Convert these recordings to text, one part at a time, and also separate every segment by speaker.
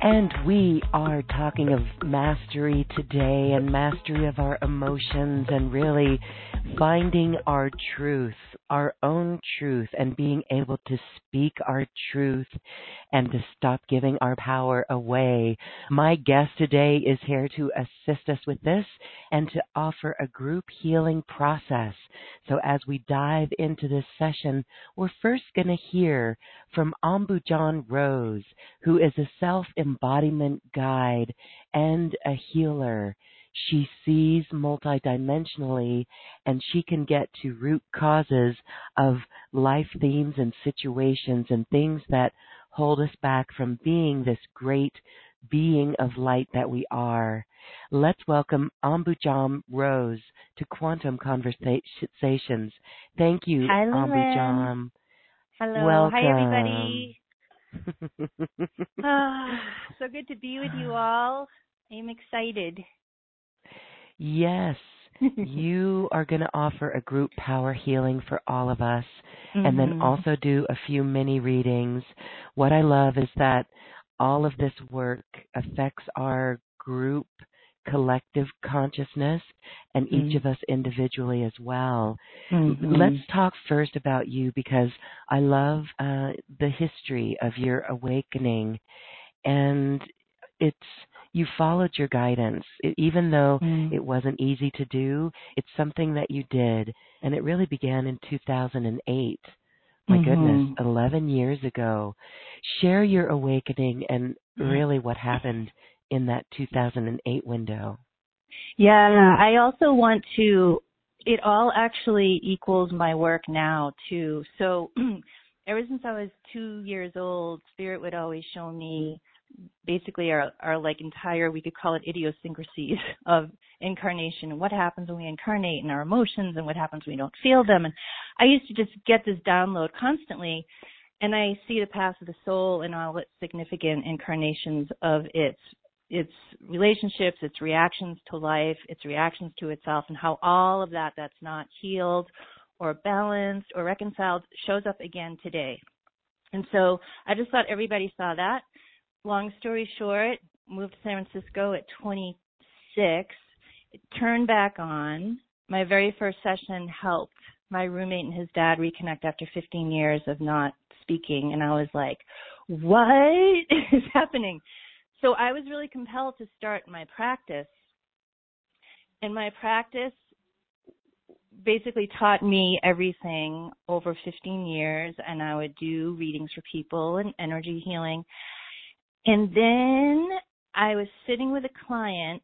Speaker 1: And we are talking of mastery today and mastery of our emotions and really finding our truth, our own truth, and being able to speak our truth and to stop giving our power away. My guest today is here to assist us with this and to offer a group healing process. So as we dive into this session, we're first going to hear from Ambujan Rose, who is a self embodiment guide and a healer. She sees multidimensionally and she can get to root causes of life themes and situations and things that hold us back from being this great being of light that we are. Let's welcome Ambujan Rose to Quantum Conversations. Thank you,
Speaker 2: Hi,
Speaker 1: Ambujan.
Speaker 2: Hello.
Speaker 1: Welcome.
Speaker 2: Hi, everybody. Ah, so good to be with you all. I'm excited.
Speaker 1: yes, you are going to offer a group power healing for all of us and then
Speaker 2: Mhm.
Speaker 1: also do a few mini readings. What I love is that all of this work affects our group collective consciousness and each
Speaker 2: Mhm.
Speaker 1: of us individually as well.
Speaker 2: Mhm.
Speaker 1: Let's talk first about you because I love uh, the history of your awakening, and it's you followed your guidance, it, even though
Speaker 2: Mm.
Speaker 1: it wasn't easy to do. It's something that you did, and it really began in 2008. My goodness,
Speaker 2: Mhm.
Speaker 1: 11 years ago. Share your awakening and
Speaker 2: Mm.
Speaker 1: really what happened in that 2008 window.
Speaker 2: Yeah, I also want to, it all actually equals my work now too. So ever since I was two years old, Spirit would always show me basically our, our like entire, we could call it idiosyncrasies of incarnation what happens when we incarnate and our emotions and what happens when we don't feel them. And I used to just get this download constantly and I see the path of the soul and all its significant incarnations of its its relationships, its reactions to life, its reactions to itself, and how all of that that's not healed or balanced or reconciled shows up again today. And so I just thought everybody saw that. Long story short, moved to San Francisco at 26, turned back on. My very first session helped my roommate and his dad reconnect after 15 years of not speaking. And I was like, what is happening? So I was really compelled to start my practice. And my practice basically taught me everything over 15 years and I would do readings for people and energy healing. And then I was sitting with a client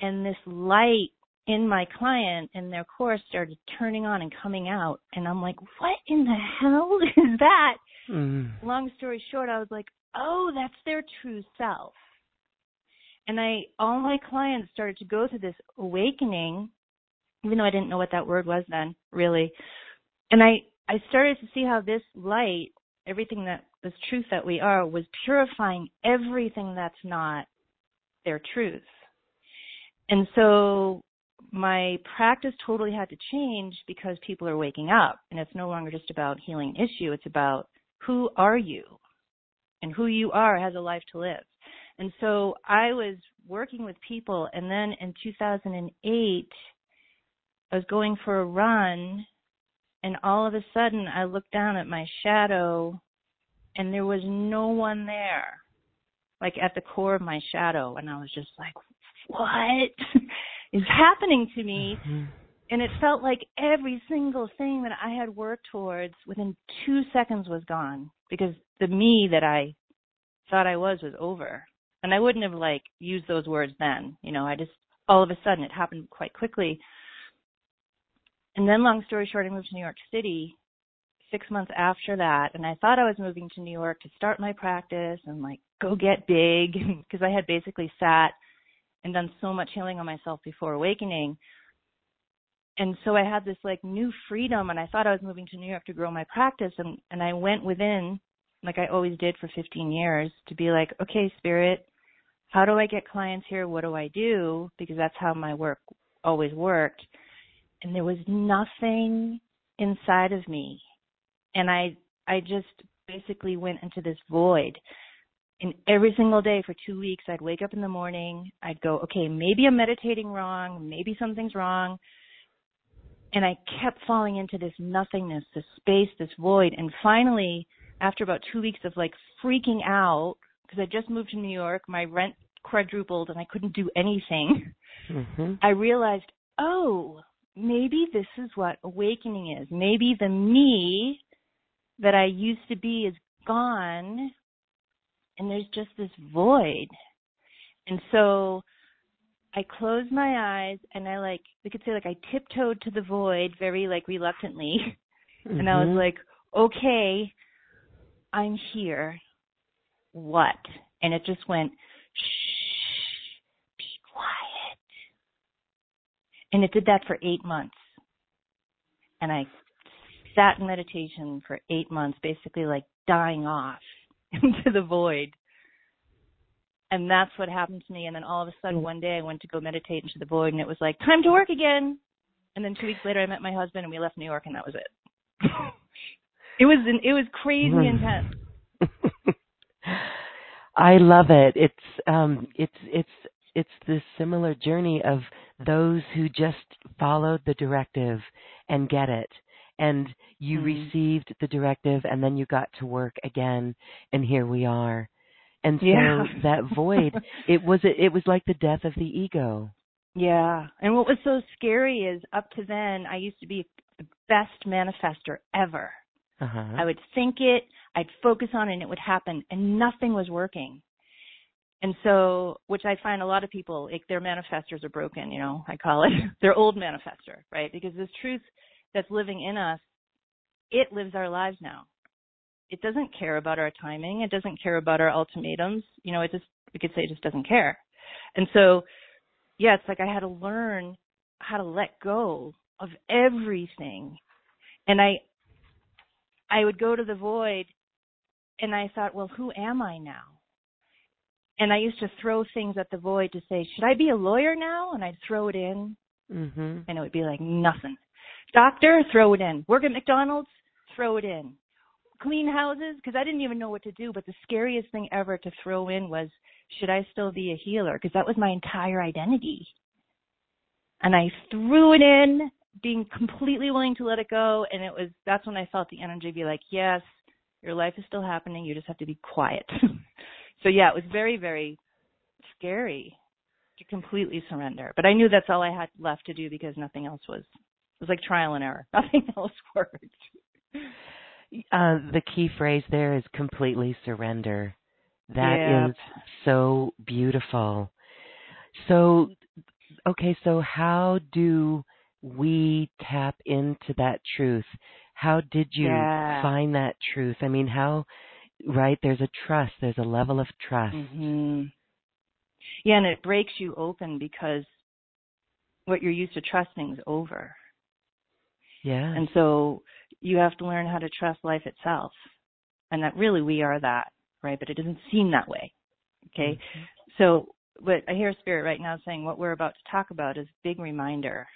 Speaker 2: and this light in my client and their course started turning on and coming out and I'm like, what in the hell is that?
Speaker 1: Mm.
Speaker 2: Long story short, I was like, oh, that's their true self. And I, all my clients started to go through this awakening, even though I didn't know what that word was then, really. And I, I started to see how this light, everything that this truth that we are was purifying everything that's not their truth. And so my practice totally had to change because people are waking up and it's no longer just about healing an issue. It's about who are you and who you are has a life to live. And so I was working with people and then in 2008, I was going for a run and all of a sudden I looked down at my shadow and there was no one there, like at the core of my shadow. And I was just like, what is happening to me? Mm-hmm. And it felt like every single thing that I had worked towards within two seconds was gone because the me that I thought I was was over. And I wouldn't have like used those words then. You know, I just, all of a sudden it happened quite quickly. And then long story short, I moved to New York City six months after that and I thought I was moving to New York to start my practice and like go get big because I had basically sat and done so much healing on myself before awakening. And so I had this like new freedom and I thought I was moving to New York to grow my practice and, and I went within like I always did for 15 years to be like, okay, spirit, how do I get clients here? What do I do? Because that's how my work always worked. And there was nothing inside of me. And I, I just basically went into this void and every single day for two weeks, I'd wake up in the morning, I'd go, okay, maybe I'm meditating wrong, maybe something's wrong. And I kept falling into this nothingness, this space, this void. And finally, after about two weeks of like freaking out, because I just moved to New York, my rent quadrupled and I couldn't do anything, mm-hmm. I realized, oh, maybe this is what awakening is. Maybe the me that I used to be is gone and there's just this void. And so I closed my eyes and I like we could say like I tiptoed to the void very like reluctantly. Mm-hmm. And I was mm-hmm. like, "Okay, I'm here. What?" And it just went, "Shh, be quiet." And it did that for 8 months. And I sat in meditation for 8 months basically like dying off into the void. And that's what happened to me. And then all of a sudden, one day I went to go meditate into the void, and it was like, time to work again. And then two weeks later, I met my husband, and we left New York, and that was it. it was an, it was crazy hmm. intense.
Speaker 1: I love it. It's um, it's it's it's this similar journey of those who just followed the directive and get it and you mm-hmm. received the directive and then you got to work again and here we are and so yeah. that void it was it was like the death of the ego
Speaker 2: yeah and what was so scary is up to then i used to be the best manifester ever uh-huh. i would think it i'd focus on it and it would happen and nothing was working and so which i find a lot of people like their manifestors are broken you know i call it their old manifester right because this truth that's living in us, it lives our lives now. It doesn't care about our timing. It doesn't care about our ultimatums. You know, it just, we could say it just doesn't care. And so, yeah, it's like I had to learn how to let go of everything. And I, I would go to the void and I thought, well, who am I now? And I used to throw things at the void to say, should I be a lawyer now? And I'd throw it in. Mm-hmm. And it would be like nothing. Doctor, throw it in. Work at McDonald's, throw it in. Clean houses, because I didn't even know what to do. But the scariest thing ever to throw in was, should I still be a healer? Because that was my entire identity. And I threw it in, being completely willing to let it go. And it was, that's when I felt the energy be like, yes, your life is still happening. You just have to be quiet. so yeah, it was very, very scary to completely surrender. But I knew that's all I had left to do because nothing else was was like trial and error. Nothing else worked.
Speaker 1: Uh, the key phrase there is completely surrender. That yeah. is so beautiful. So, okay, so how do we tap into that truth? How did you yeah. find that truth? I mean, how, right? There's a trust, there's a level of trust.
Speaker 2: Mm-hmm. Yeah, and it breaks you open because what you're used to trusting is over.
Speaker 1: Yeah.
Speaker 2: And so you have to learn how to trust life itself. and that really we are that, right? But it doesn't seem that way. Okay.
Speaker 1: Mm-hmm.
Speaker 2: So what I hear spirit right now saying what we're about to talk about is big reminder.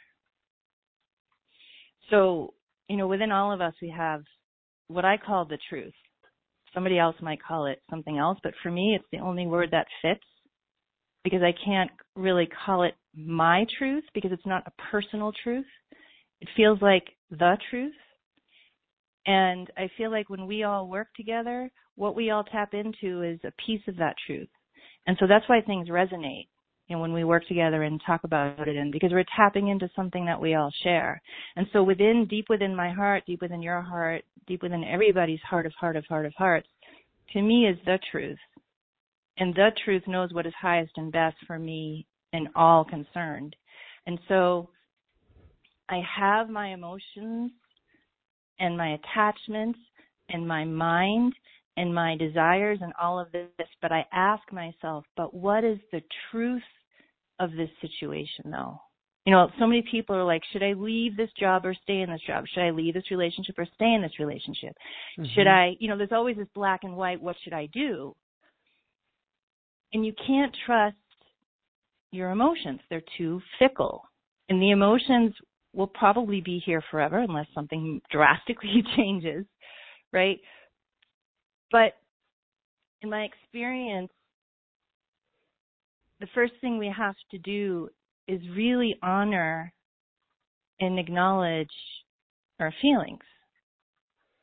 Speaker 2: So, you know, within all of us we have what I call the truth. Somebody else might call it something else, but for me it's the only word that fits because I can't really call it my truth because it's not a personal truth. It feels like the truth. And I feel like when we all work together, what we all tap into is a piece of that truth. And so that's why things resonate, you know, when we work together and talk about it and because we're tapping into something that we all share. And so within, deep within my heart, deep within your heart, deep within everybody's heart of heart of heart of hearts, to me is the truth. And the truth knows what is highest and best for me and all concerned. And so I have my emotions and my attachments and my mind and my desires and all of this, but I ask myself, but what is the truth of this situation though? You know, so many people are like, should I leave this job or stay in this job? Should I leave this relationship or stay in this relationship? Mm-hmm. Should I, you know, there's always this black and white, what should I do? And you can't trust your emotions. They're too fickle. And the emotions will probably be here forever unless something drastically changes, right? But in my experience, the first thing we have to do is really honor and acknowledge our feelings.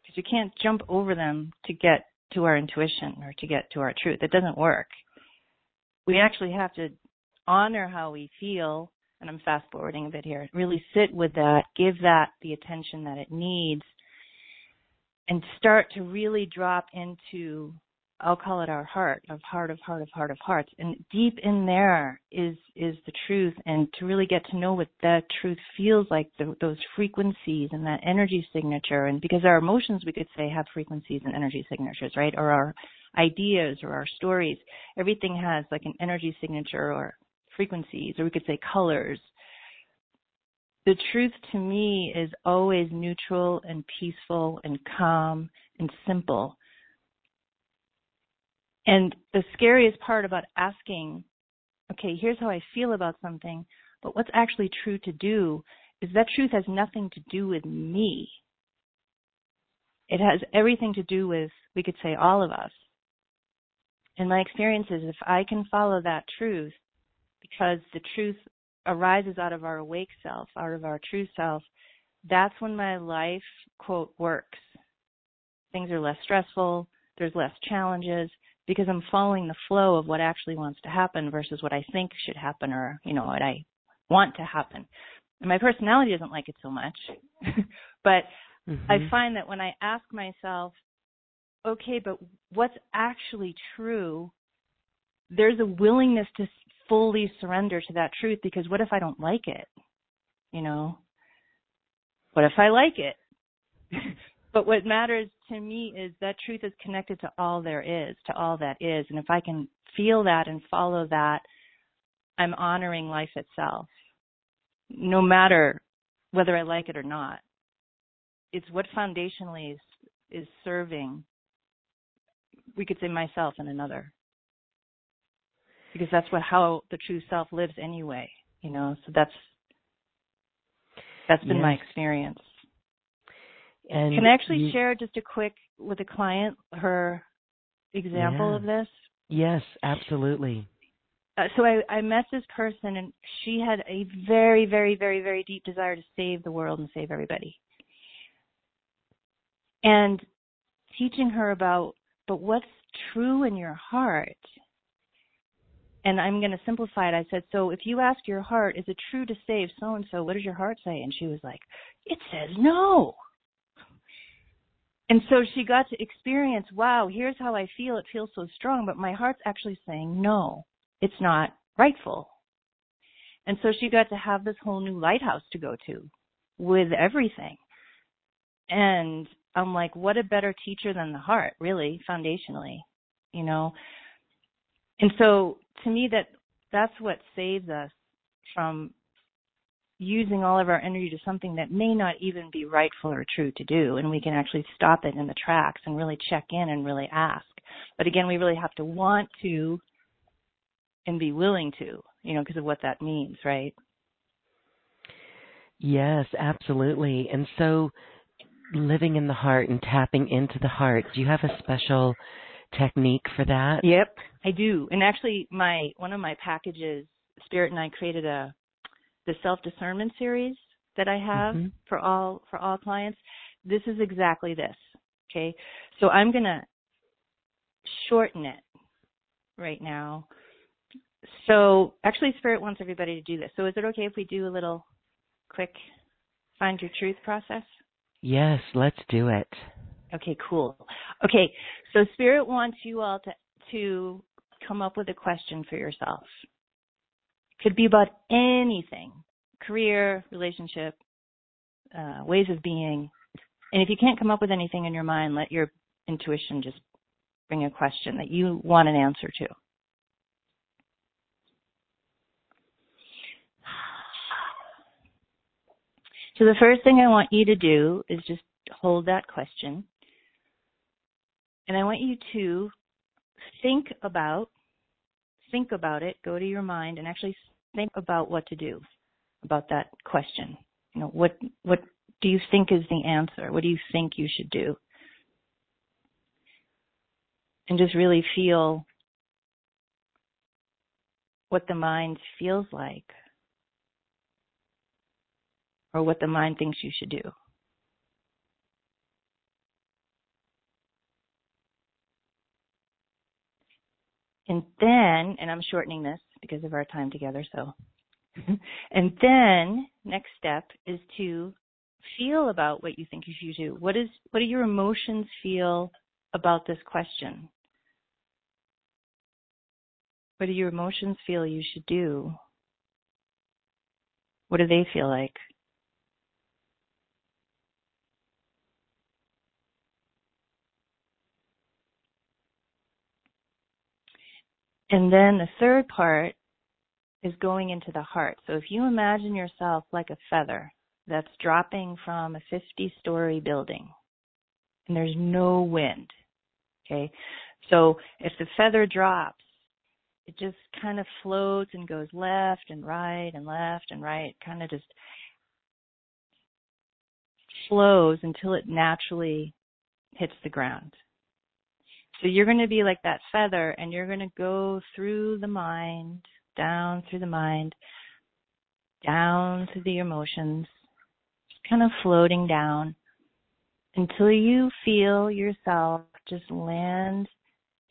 Speaker 2: Because you can't jump over them to get to our intuition or to get to our truth. It doesn't work. We actually have to honor how we feel, and I'm fast forwarding a bit here, really sit with that, give that the attention that it needs, and start to really drop into I'll call it our heart, of heart of heart of heart of hearts. And deep in there is is the truth and to really get to know what that truth feels like, the, those frequencies and that energy signature. And because our emotions, we could say, have frequencies and energy signatures, right? Or our ideas or our stories. Everything has like an energy signature or frequencies, or we could say colors. The truth to me is always neutral and peaceful and calm and simple. And the scariest part about asking, okay, here's how I feel about something, but what's actually true to do is that truth has nothing to do with me. It has everything to do with, we could say, all of us. And my experience is if I can follow that truth, because the truth arises out of our awake self, out of our true self, that's when my life, quote, works. Things are less stressful, there's less challenges, because I'm following the flow of what actually wants to happen versus what I think should happen or, you know, what I want to happen. And my personality doesn't like it so much. but mm-hmm. I find that when I ask myself, okay, but what's actually true, there's a willingness to fully surrender to that truth because what if I don't like it? You know? What if I like it? but what matters to me is that truth is connected to all there is, to all that is. And if I can feel that and follow that, I'm honoring life itself. No matter whether I like it or not. It's what foundationally is, is serving, we could say myself and another because that's what how the true self lives anyway you know? So that's that's been yes. my experience. And can i actually you, share just a quick with a client her example
Speaker 1: yeah.
Speaker 2: of this?
Speaker 1: Yes absolutely.
Speaker 2: Uh, so I, I met this person and she had a very very very very deep desire to save the world and save everybody. And teaching her about but what's true in your heart and I'm going to simplify it. I said, so if you ask your heart, is it true to save so and so? What does your heart say? And she was like, it says no. And so she got to experience, wow, here's how I feel. It feels so strong, but my heart's actually saying no, it's not rightful. And so she got to have this whole new lighthouse to go to with everything. And I'm like, what a better teacher than the heart, really, foundationally, you know? And so to me that that's what saves us from using all of our energy to something that may not even be rightful or true to do and we can actually stop it in the tracks and really check in and really ask. But again we really have to want to and be willing to you know because of what that means right?
Speaker 1: Yes absolutely. And so living in the heart and tapping into the heart do you have a special technique for that
Speaker 2: yep i do and actually my one of my packages spirit and i created a the self discernment series that I have mm-hmm. for all for all clients, this is exactly this. Okay, so I'm gonna shorten it right now. So actually, Spirit wants everybody to do this. So is it okay if we do a little quick find your truth process?
Speaker 1: Yes, let's do it.
Speaker 2: Okay, cool. Okay, so Spirit wants you all to to come up with a question for yourself. Could be about anything career, relationship, uh, ways of being. And if you can't come up with anything in your mind, let your intuition just bring a question that you want an answer to. So the first thing I want you to do is just hold that question. And I want you to think about think about it, go to your mind and actually think about what to do about that question. You know, what what do you think is the answer? What do you think you should do? And just really feel what the mind feels like or what the mind thinks you should do. And then, and I'm shortening this because of our time together, so. and then, next step is to feel about what you think you should do. What is, what do your emotions feel about this question? What do your emotions feel you should do? What do they feel like? And then the third part is going into the heart. So if you imagine yourself like a feather that's dropping from a 50 story building and there's no wind, okay? So if the feather drops, it just kind of floats and goes left and right and left and right, kind of just flows until it naturally hits the ground. So you're going to be like that feather and you're going to go through the mind, down through the mind, down through the emotions, just kind of floating down until you feel yourself just land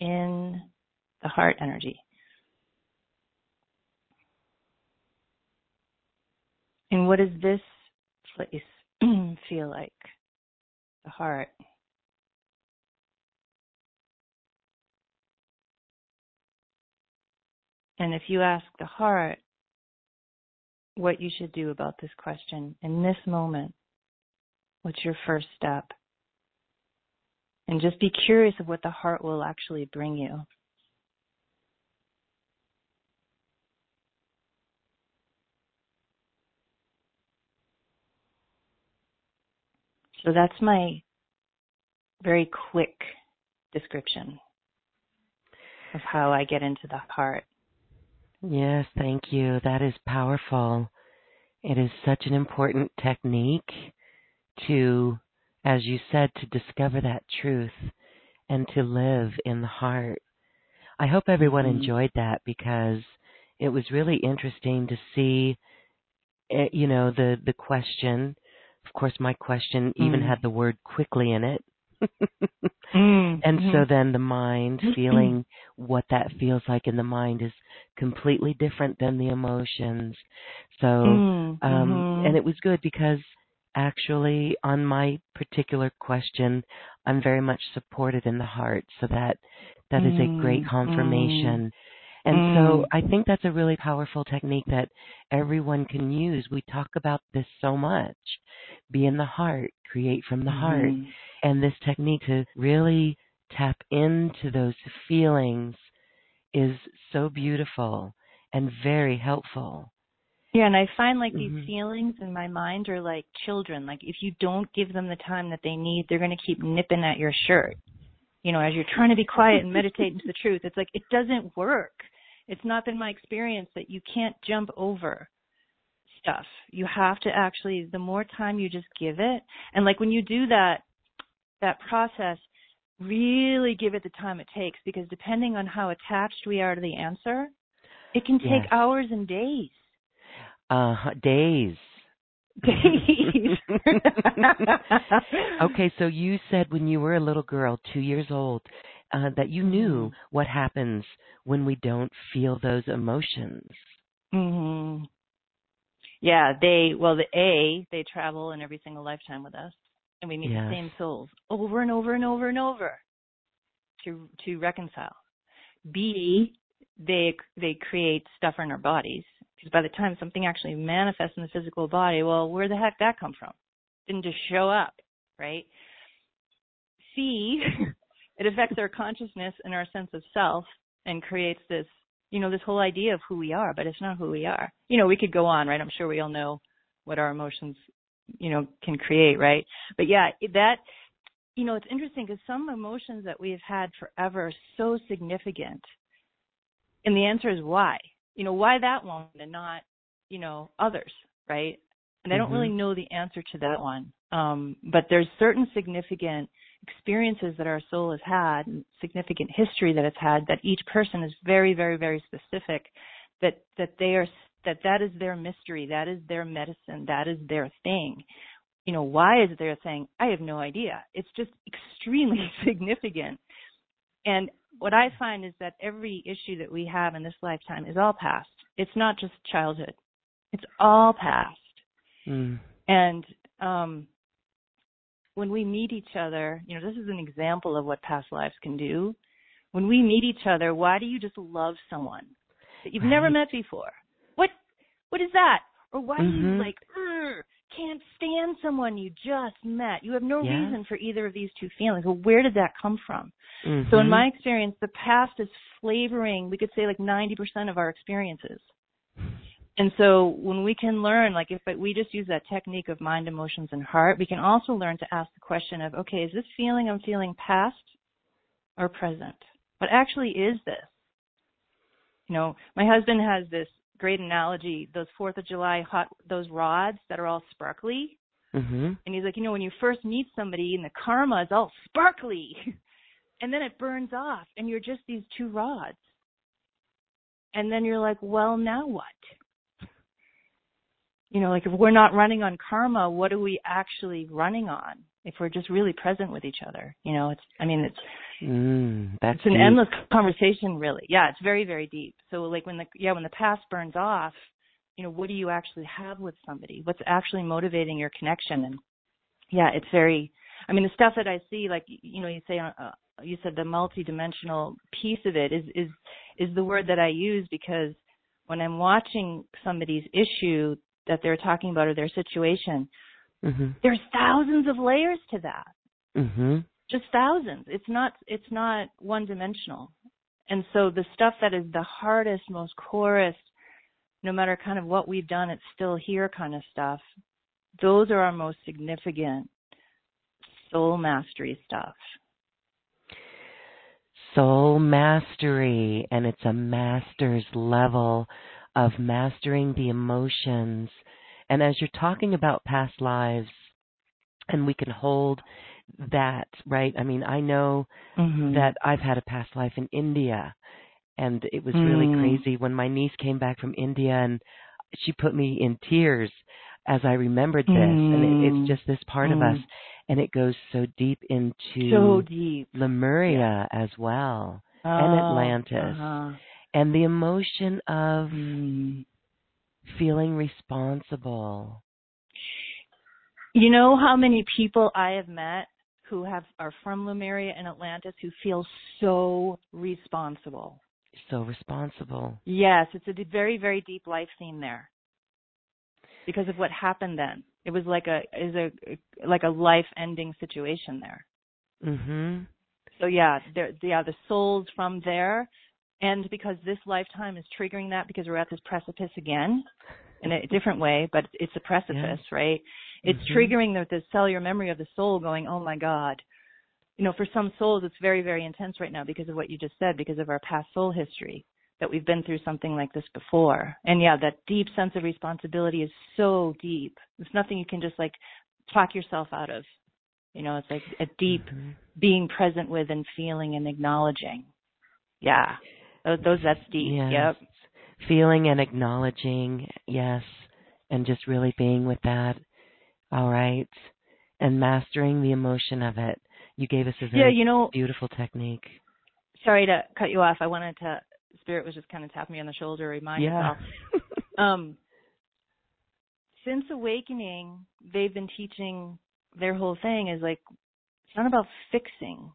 Speaker 2: in the heart energy. And what does this place feel like? The heart. And if you ask the heart what you should do about this question in this moment, what's your first step? And just be curious of what the heart will actually bring you. So that's my very quick description of how I get into the heart.
Speaker 1: Yes, thank you. That is powerful. It is such an important technique to, as you said, to discover that truth and to live in the heart. I hope everyone mm-hmm. enjoyed that because it was really interesting to see, eh, you know, the the question. Of course, my question mm even had the word quickly in it. Mm, and mm-hmm. so then the mind feeling what that feels like in the mind is completely different than the emotions. So mm, um mm-hmm. and it was good because actually on my particular question I'm very much supported in the heart so that that mm, is a great mm, confirmation. And mm. so I think that's a really powerful technique that everyone can use. We talk about this so much. Be in the heart, create from the mm-hmm. heart. And this technique to really tap into those feelings is so beautiful and very helpful.
Speaker 2: Yeah, and I find like
Speaker 1: Mhm.
Speaker 2: these feelings in my mind are like children. Like if you don't give them the time that they need, they're going to keep nipping at your shirt. You know, as you're trying to be quiet and meditate into the truth, it's like it doesn't work. It's not been my experience that you can't jump over stuff. You have to actually the more time you just give it and like when you do that that process really give it the time it takes because depending on how attached we are to the answer, it can take
Speaker 1: Yes.
Speaker 2: hours and days.
Speaker 1: Uh, days.
Speaker 2: Days.
Speaker 1: okay, so you said when you were a little girl, two years old, uh, that you knew
Speaker 2: Mhm.
Speaker 1: what happens when we don't feel those emotions.
Speaker 2: Mhm. Yeah, they well the A, they travel in every single lifetime with us and we meet
Speaker 1: Yes.
Speaker 2: the same souls over and over and over and over to to reconcile. B, they they create stuff in our bodies because by the time something actually manifests in the physical body, well, where the heck that come from? Didn't just show up, right? C, it affects our consciousness and our sense of self and creates this, you know, this whole idea of who we are, but it's not who we are. You know, we could go on, right? I'm sure we all know what our emotions, you know, can create, right? But yeah, that, you know, it's interesting because some emotions that we've had forever are so significant. And the answer is why? You know, why that one and not, you know, others, right? And I don't really know the answer to that one. Um, but there's certain significant experiences that our soul has had and significant history that it's had that each person is very, very, very specific that, that they are, that that is their mystery. That is their medicine. That is their thing. You know, why is it their thing? I have no idea. It's just extremely significant. And what I find is that every issue that we have in this lifetime is all past. It's not just childhood. It's all past.
Speaker 1: Mm.
Speaker 2: And um, when we meet each other, you know, this is an example of what past lives can do. When we meet each other, why do you just love someone that you've never met before? What what is that? Or why do you
Speaker 1: Mhm.
Speaker 2: like can't stand someone you just met? You have no
Speaker 1: Yeah.
Speaker 2: reason for either of these two feelings. Well, where did that come from? So in
Speaker 1: Mhm.
Speaker 2: my experience, the past is flavoring, we could say like 90% of our experiences. And so when we can learn, like if we just use that technique of mind, emotions, and heart, we can also learn to ask the question of, okay, is this feeling I'm feeling past or present? What actually is this? You know, my husband has this great analogy, those Fourth of July hot, those rods that are all sparkly.
Speaker 1: Mhm.
Speaker 2: And he's like, you know, when you first meet somebody and the karma is all sparkly, and then it burns off, and you're just these two rods. And then you're like, well, now what? You know, like if we're not running on karma, what are we actually running on? If we're just really present with each other, you know, it's, I mean, it's,
Speaker 1: Mm. That's
Speaker 2: it's an
Speaker 1: deep.
Speaker 2: endless conversation, really. Yeah, it's very, very deep. So, like when the yeah, when the past burns off, you know, what do you actually have with somebody? What's actually motivating your connection? And yeah, it's very. I mean, the stuff that I see, like you know, you say, uh, you said the multidimensional piece of it is is is the word that I use because when I'm watching somebody's issue that they're talking about or their situation,
Speaker 1: Mhm.
Speaker 2: there's thousands of layers to that
Speaker 1: Mhm.
Speaker 2: just thousands. It's not it's not one dimensional. And so the stuff that is the hardest, most chorus, no matter kind of what we've done, it's still here kind of stuff. Those are our most significant soul mastery stuff.
Speaker 1: Soul mastery, and it's a master's level of mastering the emotions. And as you're talking about past lives, and we can hold that, right? I mean, I know
Speaker 2: Mm-hmm.
Speaker 1: that I've had a past life in India, and it was really
Speaker 2: Mm.
Speaker 1: crazy when my niece came back from India and she put me in tears as I remembered this, and it,
Speaker 2: Mm.
Speaker 1: it's just this part of
Speaker 2: Mm.
Speaker 1: us, and it goes so deep into
Speaker 2: so deep.
Speaker 1: Lemuria as well, and
Speaker 2: Oh,
Speaker 1: Atlantis,
Speaker 2: uh-huh.
Speaker 1: And the emotion of
Speaker 2: Mm.
Speaker 1: feeling responsible.
Speaker 2: You know how many people I have met who have are from Lemuria and Atlantis who feel so responsible.
Speaker 1: So responsible.
Speaker 2: Yes, it's a very very deep life theme there. Because of what happened then. It was like a is a like a life ending situation there.
Speaker 1: Mhm.
Speaker 2: So yeah, there yeah, the souls from there and because this lifetime is triggering that because we're at this precipice again in a different way, but it's a precipice, right? It's
Speaker 1: mm-hmm.
Speaker 2: triggering the, the cellular memory of the soul going, oh my God. You know, for some souls, it's very, very intense right now because of what you just said, because of our past soul history that we've been through something like this before. And yeah, that deep sense of responsibility is so deep. It's nothing you can just like talk yourself out of. You know, it's like a deep mm-hmm. being present with and feeling and acknowledging. Yeah. Those, those that's deep.
Speaker 1: Yes.
Speaker 2: Yep.
Speaker 1: Feeling and acknowledging, yes. And just really being with that. All right. And mastering the emotion of it. You gave us a very
Speaker 2: yeah, you know,
Speaker 1: beautiful technique.
Speaker 2: Sorry to cut you off. I wanted to spirit was just kind of tapping me on the shoulder, remind
Speaker 1: yeah.
Speaker 2: um, since awakening, they've been teaching their whole thing is like it's not about fixing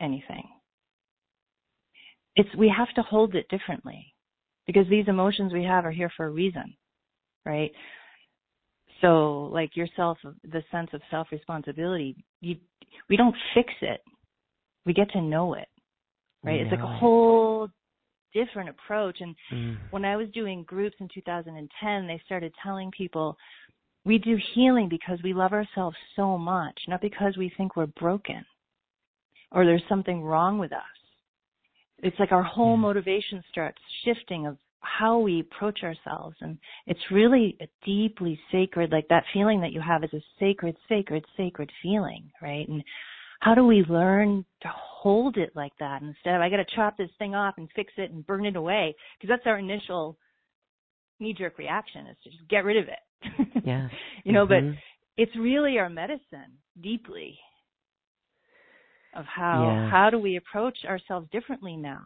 Speaker 2: anything. It's we have to hold it differently because these emotions we have are here for a reason, right? So like yourself, the sense of self responsibility, you we don't fix it. We get to know it right? It's like a whole different approach. And mm. when I was doing groups in 2010, they started telling people we do healing because we love ourselves so much, not because we think we're broken or there's something wrong with us. It's like our whole motivation starts shifting of how we approach ourselves and it's really a deeply sacred like that feeling that you have is a sacred sacred sacred feeling right and how do we learn to hold it like that instead of I got to chop this thing off and fix it and burn it away because that's our initial knee jerk reaction is to just get rid of it.
Speaker 1: Yeah.
Speaker 2: you know,
Speaker 1: mm-hmm.
Speaker 2: but it's really our medicine deeply of how
Speaker 1: yeah.
Speaker 2: how do we approach ourselves differently now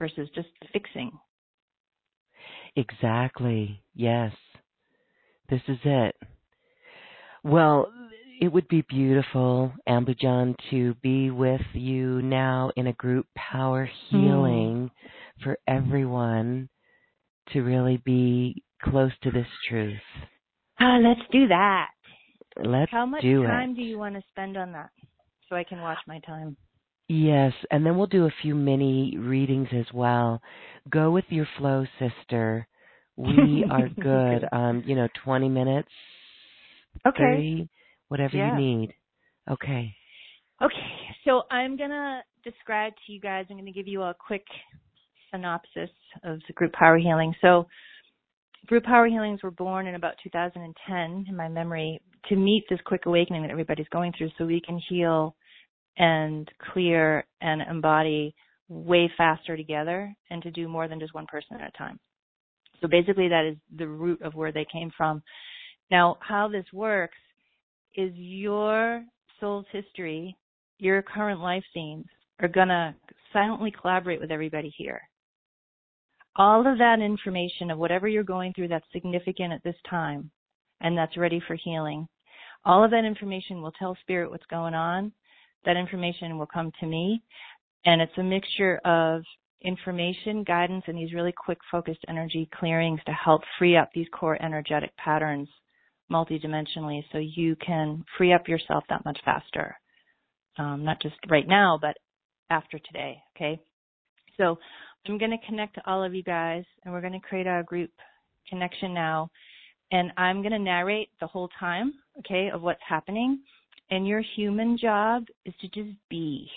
Speaker 2: versus just fixing.
Speaker 1: Exactly. Yes. This is it. Well, it would be beautiful, Ambujan, to be with you now in a group power hmm. healing mm. for everyone to really be close to this truth.
Speaker 2: Uh, let's do that.
Speaker 1: Let's
Speaker 2: How much
Speaker 1: do
Speaker 2: time
Speaker 1: it.
Speaker 2: do you want to spend on that so I can watch my time?
Speaker 1: Yes, and then we'll do a few mini readings as well. Go with your flow, sister. We are good. um, you know, 20 minutes.
Speaker 2: Okay.
Speaker 1: 30 whatever
Speaker 2: yeah.
Speaker 1: you need. Okay.
Speaker 2: Okay, so I'm going to describe to you guys, I'm going to give you a quick synopsis of the group power healing. So, group power healings were born in about 2010 in my memory to meet this quick awakening that everybody's going through so we can heal and clear and embody way faster together and to do more than just one person at a time. So basically that is the root of where they came from. Now, how this works is your soul's history, your current life scenes are going to silently collaborate with everybody here. All of that information of whatever you're going through that's significant at this time and that's ready for healing, all of that information will tell spirit what's going on. That information will come to me and it's a mixture of information, guidance, and these really quick focused energy clearings to help free up these core energetic patterns multidimensionally so you can free up yourself that much faster. Um, not just right now, but after today, okay? So I'm going to connect to all of you guys and we're going to create our group connection now. And I'm going to narrate the whole time, okay, of what's happening. And your human job is to just be.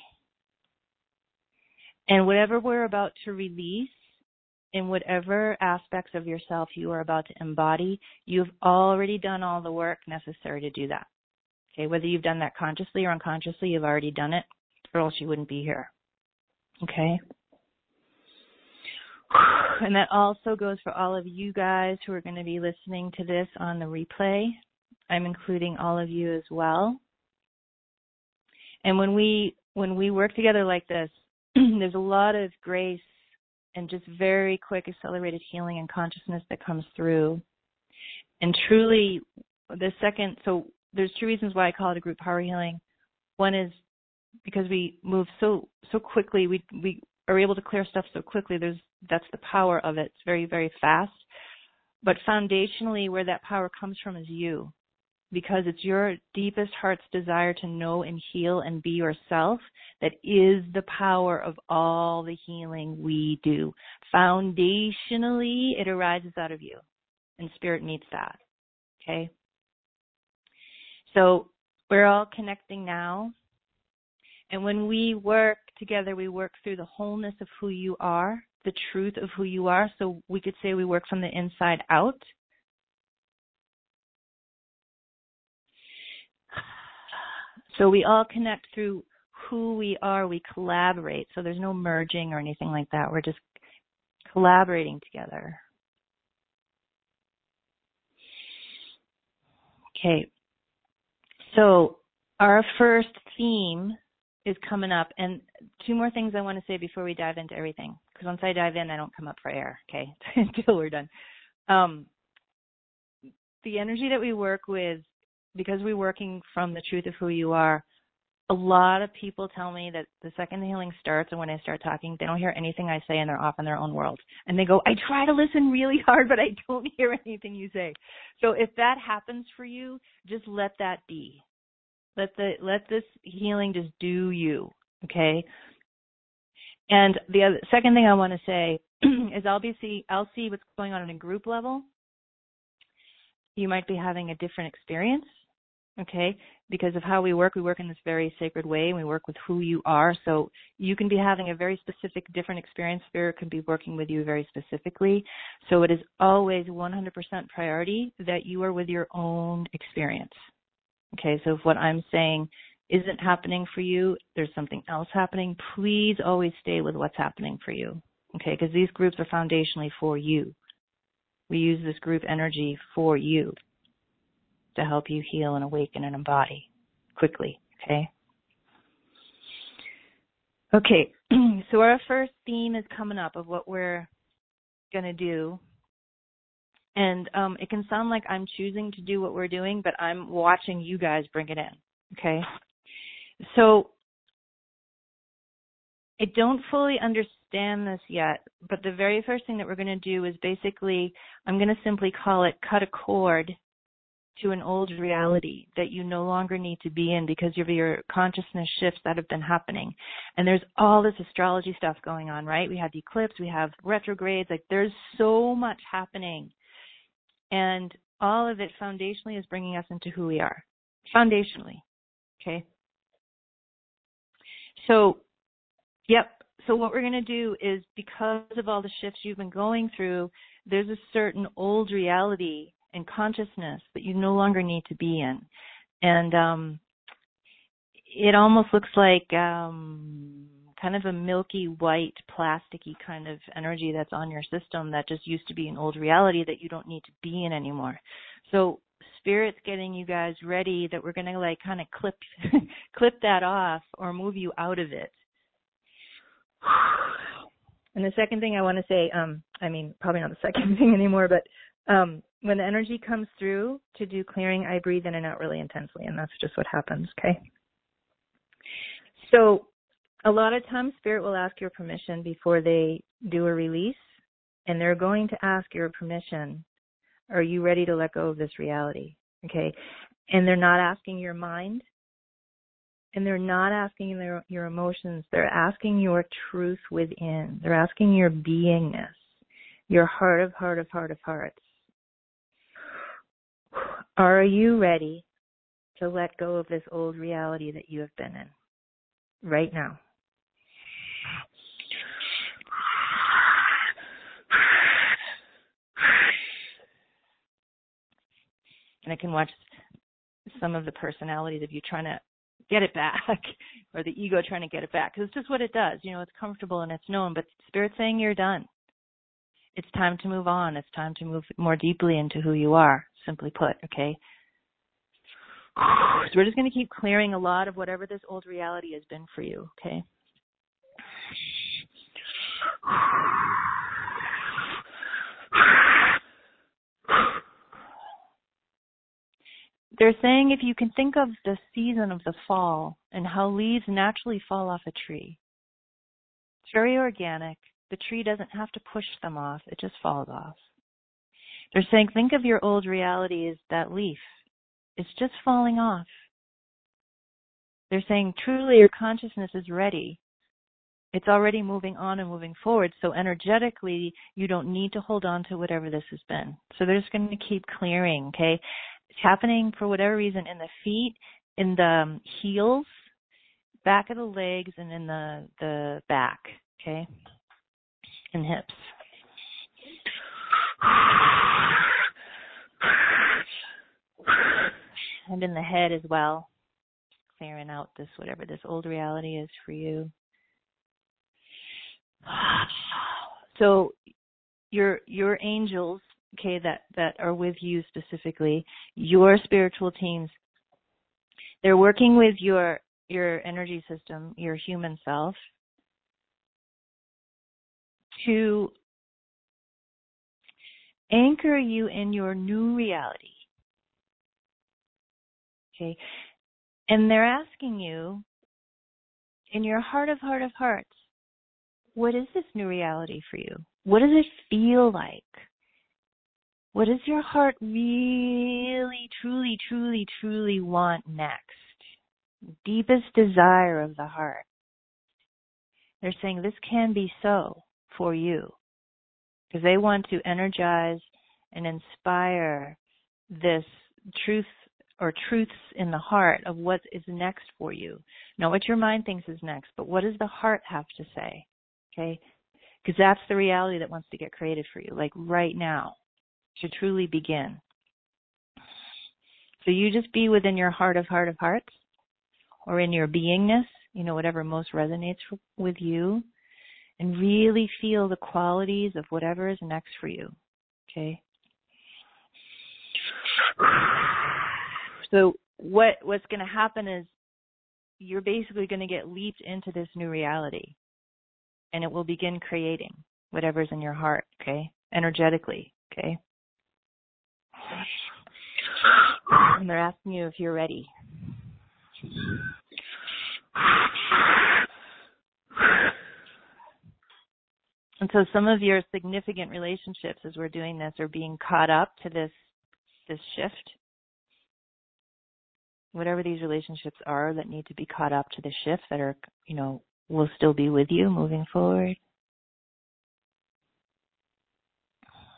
Speaker 2: And whatever we're about to release, in whatever aspects of yourself you are about to embody, you've already done all the work necessary to do that. Okay, whether you've done that consciously or unconsciously, you've already done it, or else you wouldn't be here. Okay? And that also goes for all of you guys who are going to be listening to this on the replay. I'm including all of you as well. And when we when we work together like this, there's a lot of grace and just very quick accelerated healing and consciousness that comes through. And truly, the second, so there's two reasons why I call it a group power healing. One is because we move so so quickly, we we are able to clear stuff so quickly. There's that's the power of it. It's very very fast. But foundationally, where that power comes from is you. Because it's your deepest heart's desire to know and heal and be yourself that is the power of all the healing we do. Foundationally, it arises out of you, and spirit meets that. Okay? So we're all connecting now. And when we work together, we work through the wholeness of who you are, the truth of who you are. So we could say we work from the inside out. So we all connect through who we are. We collaborate. So there's no merging or anything like that. We're just collaborating together. Okay. So our first theme is coming up and two more things I want to say before we dive into everything. Because once I dive in, I don't come up for air. Okay. Until we're done. Um, the energy that we work with because we're working from the truth of who you are, a lot of people tell me that the second the healing starts and when I start talking, they don't hear anything I say and they're off in their own world. And they go, I try to listen really hard, but I don't hear anything you say. So if that happens for you, just let that be. Let the, let this healing just do you. Okay. And the other, second thing I want to say is I'll be see, I'll see what's going on at a group level. You might be having a different experience okay? Because of how we work, we work in this very sacred way and we work with who you are. So you can be having a very specific, different experience. Spirit can be working with you very specifically. So it is always 100% priority that you are with your own experience. Okay, so if what I'm saying isn't happening for you, there's something else happening, please always stay with what's happening for you. Okay, because these groups are foundationally for you. We use this group energy for you to help you heal and awaken and embody quickly. Okay. Okay. so our first theme is coming up of what we're going to do. And um, it can sound like I'm choosing to do what we're doing, but I'm watching you guys bring it in. Okay. So I don't fully understand this yet, but the very first thing that we're going to do is basically, I'm going to simply call it cut a cord to an old reality that you no longer need to be in because of your consciousness shifts that have been happening. And there's all this astrology stuff going on, right? We have eclipse, we have retrogrades, like there's so much happening. And all of it foundationally is bringing us into who we are. Foundationally. Okay? So, yep. So what we're going to do is because of all the shifts you've been going through, there's a certain old reality and consciousness that you no longer need to be in. And um it almost looks like um kind of a milky white plasticky kind of energy that's on your system that just used to be an old reality that you don't need to be in anymore. So spirit's getting you guys ready that we're going to like kind of clip clip that off or move you out of it. And the second thing I want to say, um, I mean, probably not the second thing anymore, but um, when the energy comes through to do clearing, I breathe in and out really intensely, and that's just what happens, okay? So, a lot of times, Spirit will ask your permission before they do a release, and they're going to ask your permission. Are you ready to let go of this reality? Okay? And they're not asking your mind, and they're not asking their, your emotions. They're asking your truth within. They're asking your beingness, your heart of heart of heart of hearts. Are you ready to let go of this old reality that you have been in right now? And I can watch some of the personalities of you trying to get it back or the ego trying to get it back because it's just what it does. You know, it's comfortable and it's known, but spirit saying you're done. It's time to move on. It's time to move more deeply into who you are simply put, okay? So we're just going to keep clearing a lot of whatever this old reality has been for you, okay? They're saying if you can think of the season of the fall and how leaves naturally fall off a tree. It's very organic. The tree doesn't have to push them off, it just falls off. They're saying, think of your old reality as that leaf. It's just falling off. They're saying truly your consciousness is ready. It's already moving on and moving forward. So energetically, you don't need to hold on to whatever this has been. So they're just going to keep clearing, okay? It's happening for whatever reason in the feet, in the um, heels, back of the legs, and in the, the back, okay? And hips. And in the head as well clearing out this whatever this old reality is for you. So your your angels, okay, that that are with you specifically, your spiritual teams, they're working with your your energy system, your human self to anchor you in your new reality. Okay. And they're asking you, in your heart of heart of hearts, what is this new reality for you? What does it feel like? What does your heart really, truly, truly, truly want next? Deepest desire of the heart. They're saying this can be so for you because they want to energize and inspire this truth or truths in the heart of what is next for you. Not what your mind thinks is next, but what does the heart have to say? Okay? Because that's the reality that wants to get created for you, like right now, to truly begin. So you just be within your heart of heart of hearts, or in your beingness, you know, whatever most resonates with you, and really feel the qualities of whatever is next for you. Okay? So what what's going to happen is you're basically going to get leaped into this new reality and it will begin creating whatever's in your heart, okay? Energetically, okay? And they're asking you if you're ready. And so some of your significant relationships as we're doing this are being caught up to this this shift whatever these relationships are that need to be caught up to the shift that are, you know, will still be with you moving forward.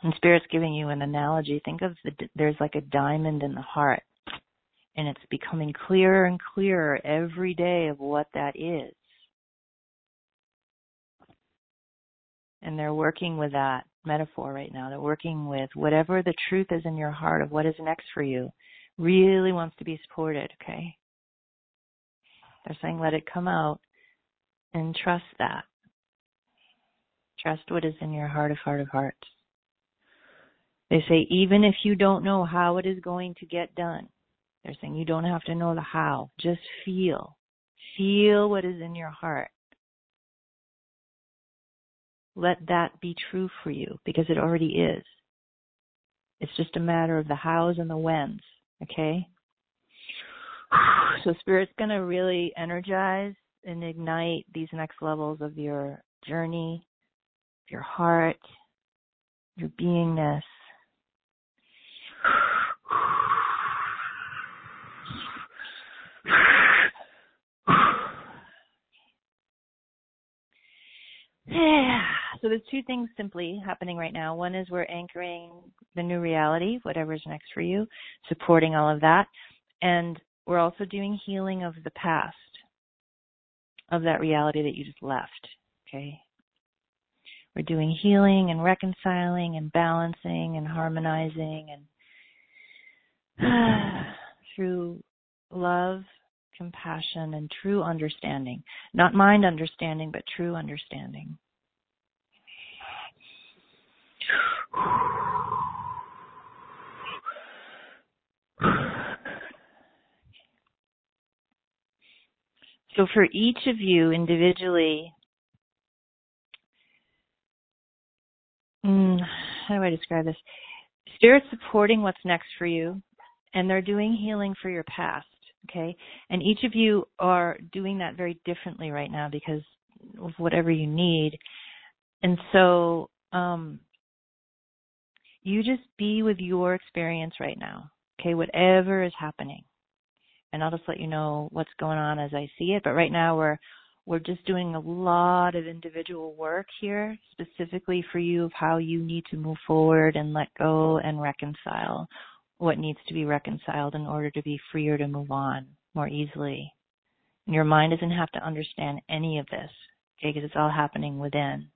Speaker 2: And Spirit's giving you an analogy. Think of the, there's like a diamond in the heart, and it's becoming clearer and clearer every day of what that is. And they're working with that metaphor right now. They're working with whatever the truth is in your heart of what is next for you really wants to be supported, okay? They're saying let it come out and trust that. Trust what is in your heart of heart of hearts. They say even if you don't know how it is going to get done, they're saying you don't have to know the how. Just feel. Feel what is in your heart. Let that be true for you because it already is. It's just a matter of the hows and the whens. Okay? So Spirit's going to really energize and ignite these next levels of your journey, your heart, your beingness. Yeah. So there's two things simply happening right now. One is we're anchoring the new reality, whatever's next for you, supporting all of that. And we're also doing healing of the past, of that reality that you just left. Okay. We're doing healing and reconciling and balancing and harmonizing and through love, compassion, and true understanding. Not mind understanding, but true understanding. So for each of you individually, mm, how do I describe this? Spirit supporting what's next for you, and they're doing healing for your past. Okay, and each of you are doing that very differently right now because of whatever you need, and so um, you just be with your experience right now. Okay, whatever is happening. And I'll just let you know what's going on as I see it. But right now we're we're just doing a lot of individual work here, specifically for you of how you need to move forward and let go and reconcile what needs to be reconciled in order to be freer to move on more easily. And your mind doesn't have to understand any of this, okay, because it's all happening within.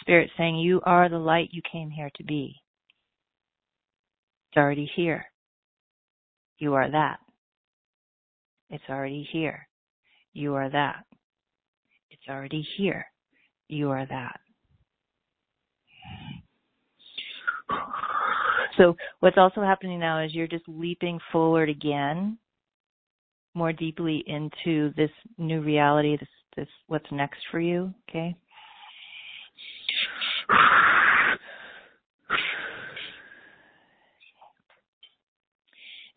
Speaker 2: Spirit saying, You are the light you came here to be. It's already here. You are that. It's already here. You are that. It's already here. You are that. So what's also happening now is you're just leaping forward again more deeply into this new reality, this this what's next for you, okay?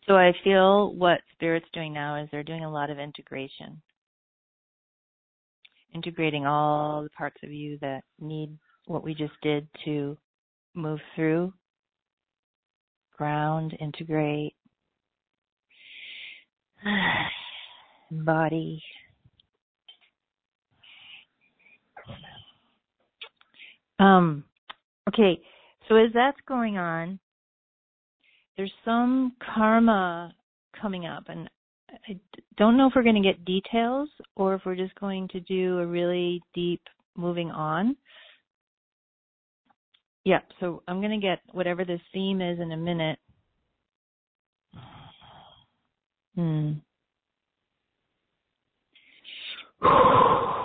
Speaker 2: So I feel what Spirit's doing now is they're doing a lot of integration. Integrating all the parts of you that need what we just did to move through, ground, integrate, body. Um, okay, so as that's going on, there's some karma coming up, and I don't know if we're going to get details or if we're just going to do a really deep moving on. Yeah, so I'm going to get whatever this theme is in a minute. Hmm.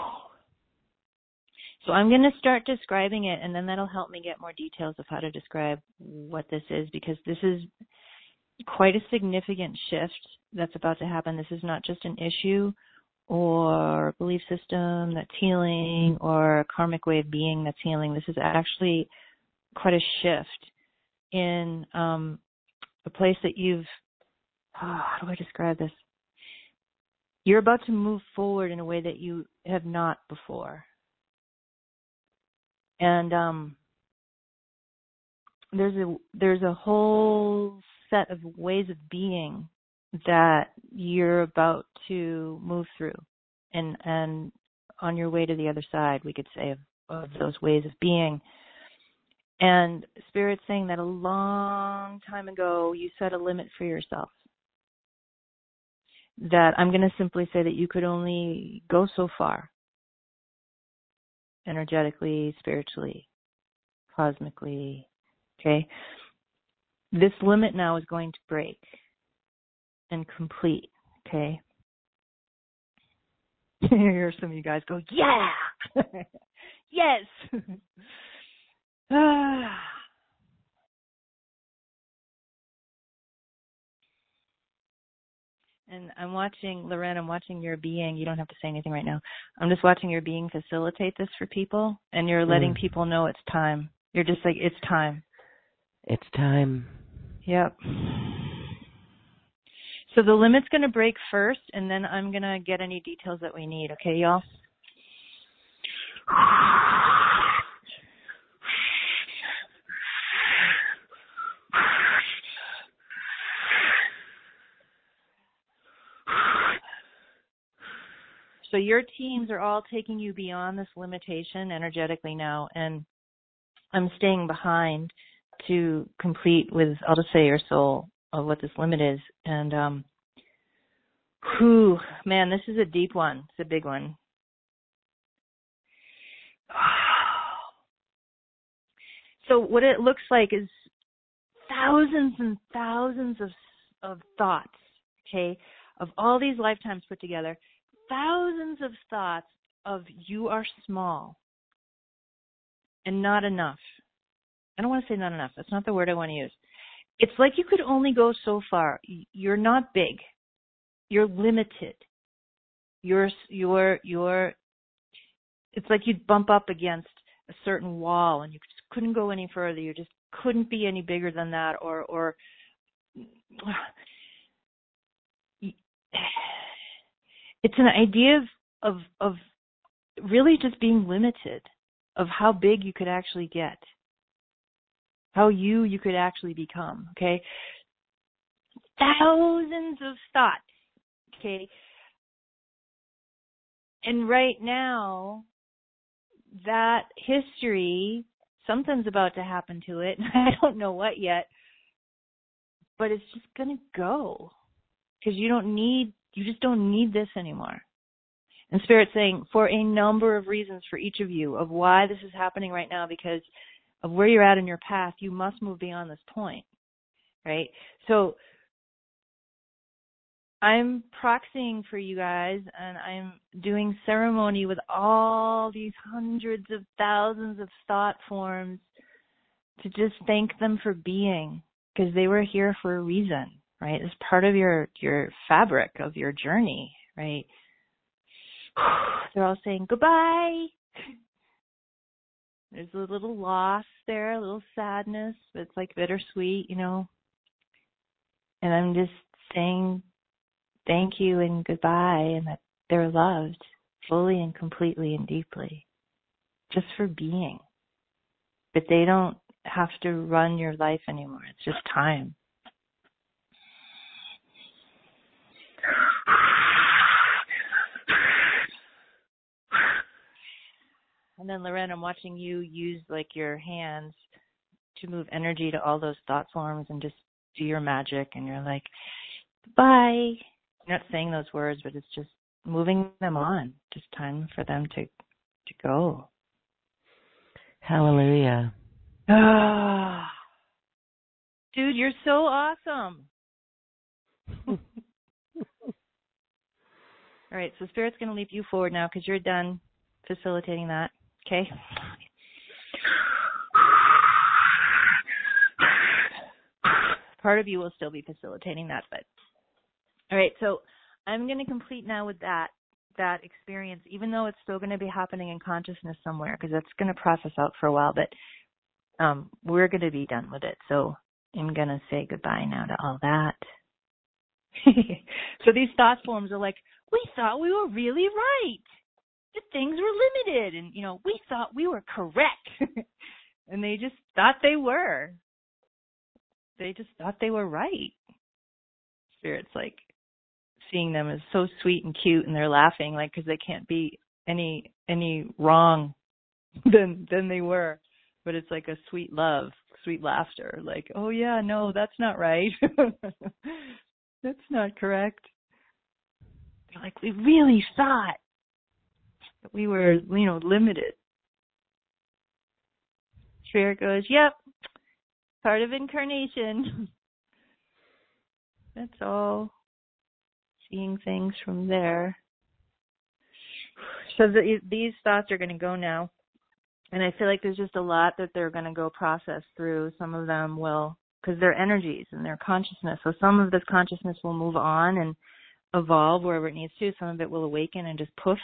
Speaker 2: So I'm going to start describing it, and then that'll help me get more details of how to describe what this is, because this is quite a significant shift that's about to happen. This is not just an issue or belief system that's healing or a karmic way of being that's healing. This is actually quite a shift in um, a place that you've. Oh, how do I describe this? You're about to move forward in a way that you have not before, and um, there's a there's a whole set of ways of being that you're about to move through, and and on your way to the other side, we could say of, of those ways of being. And Spirit's saying that a long time ago you set a limit for yourself. That I'm going to simply say that you could only go so far energetically, spiritually, cosmically. Okay? This limit now is going to break and complete. Okay? Hear some of you guys go, yeah! yes! Ah. And I'm watching, Lauren, I'm watching your being. You don't have to say anything right now. I'm just watching your being facilitate this for people, and you're letting mm. people know it's time. You're just like, it's time.
Speaker 1: It's time.
Speaker 2: Yep. So the limit's going to break first, and then I'm going to get any details that we need. Okay, y'all? So your teams are all taking you beyond this limitation energetically now, and I'm staying behind to complete with, I'll just say, your soul of what this limit is. And, um, whew, man, this is a deep one. It's a big one. So what it looks like is thousands and thousands of of thoughts, okay, of all these lifetimes put together, thousands of thoughts of you are small and not enough. I don't want to say not enough. That's not the word I want to use. It's like you could only go so far. You're not big. You're limited. You're you're you're it's like you'd bump up against a certain wall and you just couldn't go any further. You just couldn't be any bigger than that or or it's an idea of, of, of really just being limited, of how big you could actually get. How you you could actually become, okay? Thousands of thoughts, okay? And right now, that history, something's about to happen to it. I don't know what yet, but it's just going to go because you don't need, you just don't need this anymore. And Spirit saying, for a number of reasons for each of you of why this is happening right now, because of where you're at in your path, you must move beyond this point, right? So I'm proxying for you guys and I'm doing ceremony with all these hundreds of thousands of thought forms to just thank them for being because they were here for a reason, right? It's part of your your fabric of your journey, right? They're all saying goodbye. There's a little loss there, a little sadness, but it's like bittersweet, you know. And I'm just saying thank you and goodbye and that they're loved fully and completely and deeply just for being. But they don't have to run your life anymore. It's just time. And then Lauren, I'm watching you use like your hands to move energy to all those thought forms and just do your magic and you're like, bye. You're not saying those words, but it's just moving them on. Just time for them to to go.
Speaker 1: Hallelujah.
Speaker 2: Ah. Dude, you're so awesome. All right, so Spirit's going to leap you forward now because you're done facilitating that. Okay? Part of you will still be facilitating that, but all right, so I'm going to complete now with that that experience, even though it's still going to be happening in consciousness somewhere, because that's going to process out for a while. But um, we're going to be done with it, so I'm going to say goodbye now to all that. so these thought forms are like, we thought we were really right. The things were limited, and you know, we thought we were correct, and they just thought they were. They just thought they were right. Spirit's like, seeing them as so sweet and cute and they're laughing like because they can't be any any wrong than than they were but it's like a sweet love sweet laughter like oh yeah no that's not right that's not correct they're like we really thought that we were you know limited spirit goes yep part of incarnation that's all seeing things from there. So the, these thoughts are going to go now. And I feel like there's just a lot that they're going to go process through. Some of them will, because they're energies and they're consciousness. So some of this consciousness will move on and evolve wherever it needs to. Some of it will awaken and just poof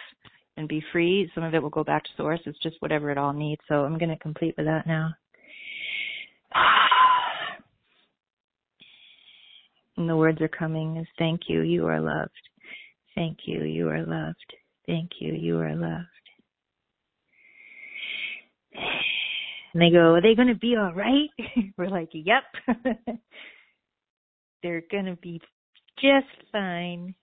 Speaker 2: and be free. Some of it will go back to source. It's just whatever it all needs. So I'm going to complete with that now. And the words are coming is thank you, you are loved. Thank you, you are loved. Thank you, you are loved. And they go, are they going to be all right? We're like, yep. They're going to be just fine.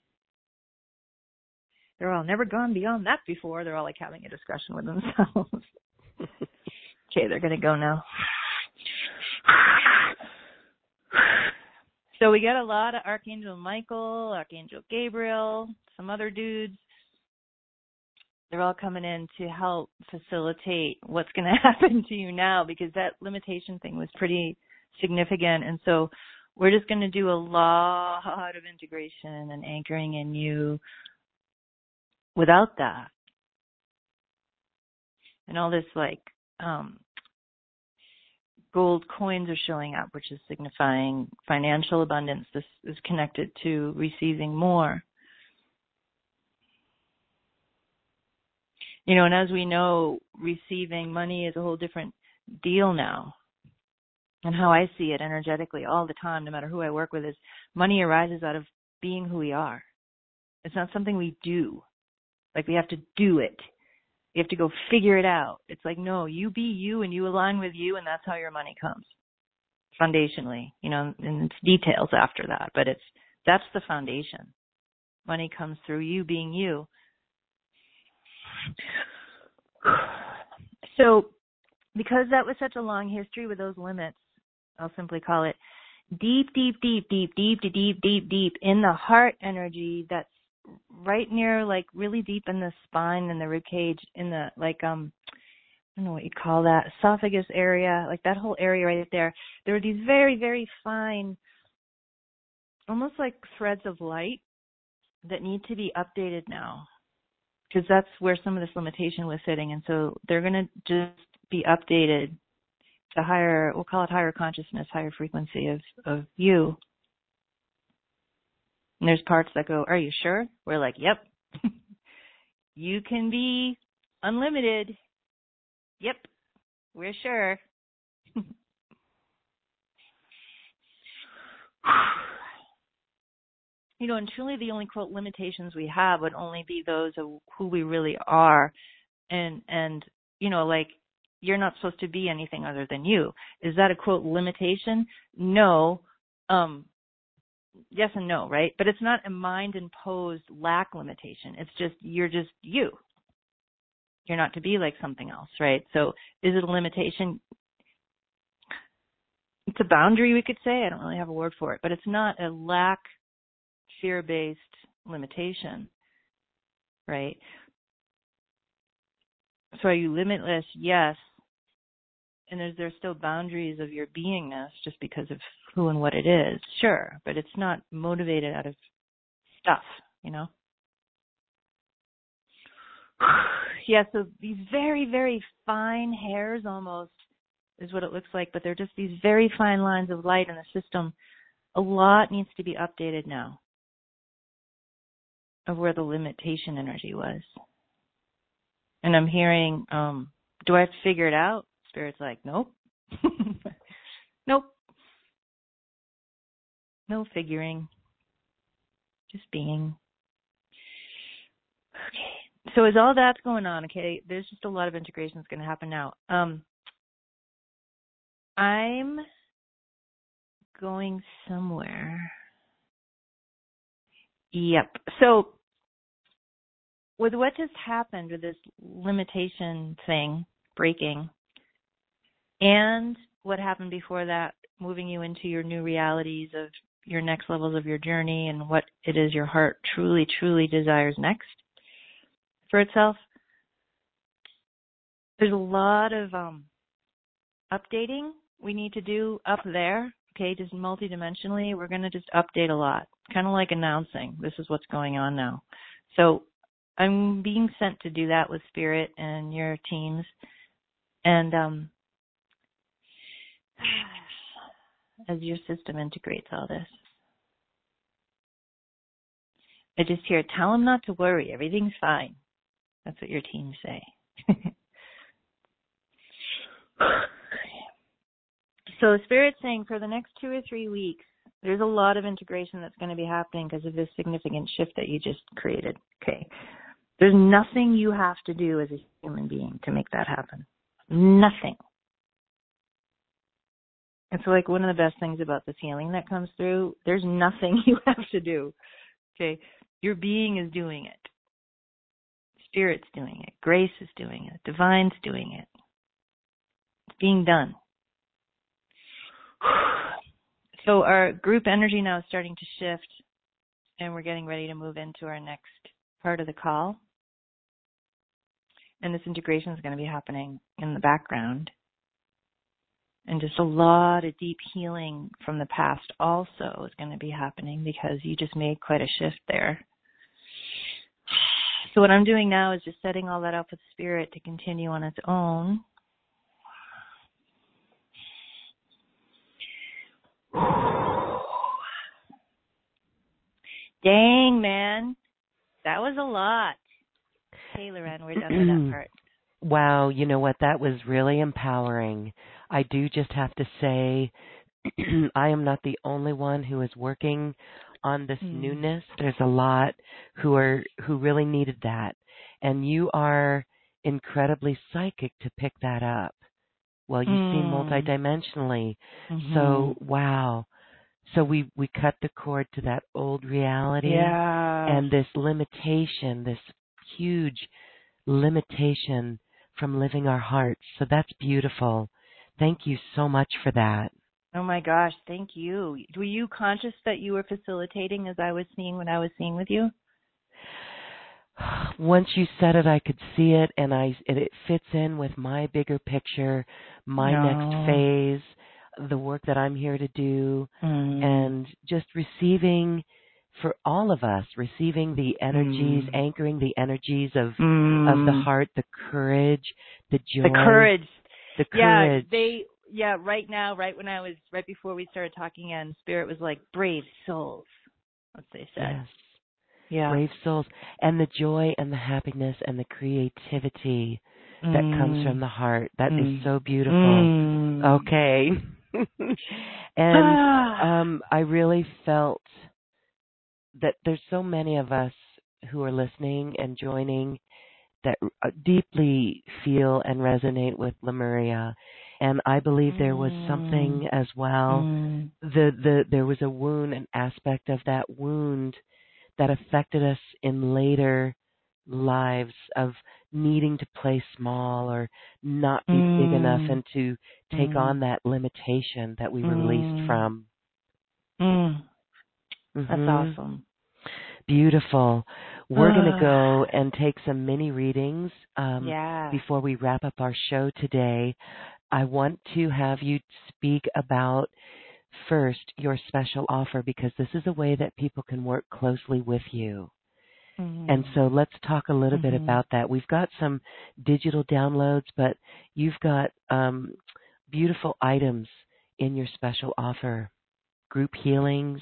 Speaker 2: They're all never gone beyond that before. They're all like having a discussion with themselves. okay, they're going to go now. So we got a lot of Archangel Michael, Archangel Gabriel, some other dudes. They're all coming in to help facilitate what's going to happen to you now because that limitation thing was pretty significant. And so we're just going to do a lot of integration and anchoring in you without that. And all this like um gold coins are showing up, which is signifying financial abundance. This is connected to receiving more. You know, and as we know, receiving money is a whole different deal now. And how I see it energetically all the time, no matter who I work with, is money arises out of being who we are. It's not something we do. Like we have to do it. You have to go figure it out. It's like, no, you be you and you align with you and that's how your money comes. Foundationally, you know, and it's details after that, but it's, that's the foundation. Money comes through you being you. So, because that was such a long history with those limits, I'll simply call it deep, deep, deep, deep, deep, deep, deep, deep, deep in the heart energy that's right near like really deep in the spine and the rib cage in the like um I don't know what you call that esophagus area like that whole area right there. There are these very very fine almost like threads of light that need to be updated now because that's where some of this limitation was sitting. And so they're going to just be updated to higher we'll call it higher consciousness higher frequency of of you and there's parts that go, Are you sure? We're like, Yep. you can be unlimited. Yep. We're sure. you know, and truly the only quote limitations we have would only be those of who we really are. And, and, you know, like, you're not supposed to be anything other than you. Is that a quote limitation? No. Um, yes and no, right? But it's not a mind imposed lack limitation. It's just you're just you. You're not to be like something else, right? So is it a limitation? It's a boundary, we could say. I don't really have a word for it, but it's not a lack fear based limitation, right? So are you limitless? Yes. And is there still boundaries of your beingness just because of who and what it is, sure, but it's not motivated out of stuff, you know? yeah, so these very, very fine hairs almost is what it looks like, but they're just these very fine lines of light in the system. A lot needs to be updated now of where the limitation energy was. And I'm hearing, um, do I have to figure it out? Spirit's like, nope. nope. No figuring. Just being. Okay. So as all that's going on, okay, there's just a lot of integration that's going to happen now. Um, I'm going somewhere. Yep. So with what just happened with this limitation thing breaking and what happened before that moving you into your new realities of your next levels of your journey and what it is your heart truly, truly desires next for itself. There's a lot of um, updating we need to do up there. Okay, just multidimensionally, we're going to just update a lot, kind of like announcing this is what's going on now. So I'm being sent to do that with Spirit and your teams, and um, as your system integrates all this. I just hear, tell them not to worry, everything's fine. That's what your teams say. so Spirit's saying for the next two or three weeks, there's a lot of integration that's going to be happening because of this significant shift that you just created. Okay. There's nothing you have to do as a human being to make that happen. Nothing. It's like one of the best things about this healing that comes through. There's nothing you have to do. Okay. Your being is doing it. Spirit's doing it. Grace is doing it. Divine's doing it. It's being done. So our group energy now is starting to shift and we're getting ready to move into our next part of the call. And this integration is going to be happening in the background and just a lot of deep healing from the past also is going to be happening because you just made quite a shift there. So what I'm doing now is just setting all that up with spirit to continue on its own. Dang, man. That was a lot. Hey, Lauren, we're done with that part.
Speaker 1: Wow, you know what? That was really empowering. I do just have to say, I am not the only one who is working on this mm. newness. There's a lot who are who really needed that, and you are incredibly psychic to pick that up. Well, you mm. see multidimensionally.
Speaker 2: Mm-hmm.
Speaker 1: So, wow. So we we cut the cord to that old reality
Speaker 2: yeah.
Speaker 1: and this limitation, this huge limitation from living our hearts. So that's beautiful. Thank you so much for that.
Speaker 2: Oh my gosh, thank you. Were you conscious that you were facilitating as I was seeing what I was seeing with you?
Speaker 1: Once you said it, I could see it, and I and it fits in with my bigger picture, my
Speaker 2: no.
Speaker 1: next phase, the work that I'm here to do,
Speaker 2: mm.
Speaker 1: and just receiving for all of us, receiving the energies,
Speaker 2: mm.
Speaker 1: anchoring the energies of
Speaker 2: mm.
Speaker 1: of the heart, the courage, the joy,
Speaker 2: the courage,
Speaker 1: the courage.
Speaker 2: Yeah, they yeah, right now, right when I was right before we started talking and spirit was like brave souls. What they said.
Speaker 1: Yes.
Speaker 2: Yeah.
Speaker 1: Brave souls. And the joy and the happiness and the creativity
Speaker 2: mm.
Speaker 1: that comes from the heart. That
Speaker 2: mm.
Speaker 1: is so beautiful.
Speaker 2: Mm.
Speaker 1: Okay. and um I really felt that there's so many of us who are listening and joining that uh, deeply feel and resonate with Lemuria and I believe there was something as well.
Speaker 2: Mm.
Speaker 1: The the there was a wound, an aspect of that wound that affected us in later lives of needing to play small or not be
Speaker 2: mm.
Speaker 1: big enough and to take
Speaker 2: mm.
Speaker 1: on that limitation that we were released
Speaker 2: mm.
Speaker 1: from.
Speaker 2: Mm.
Speaker 1: Mm-hmm.
Speaker 2: That's awesome.
Speaker 1: Beautiful. We're going to go and take some mini readings um,
Speaker 2: yeah.
Speaker 1: before we wrap up our show today. I want to have you speak about first your special offer because this is a way that people can work closely with you.
Speaker 2: Mm-hmm.
Speaker 1: And so let's talk a little
Speaker 2: mm-hmm.
Speaker 1: bit about that. We've got some digital downloads, but you've got um, beautiful items in your special offer group healings,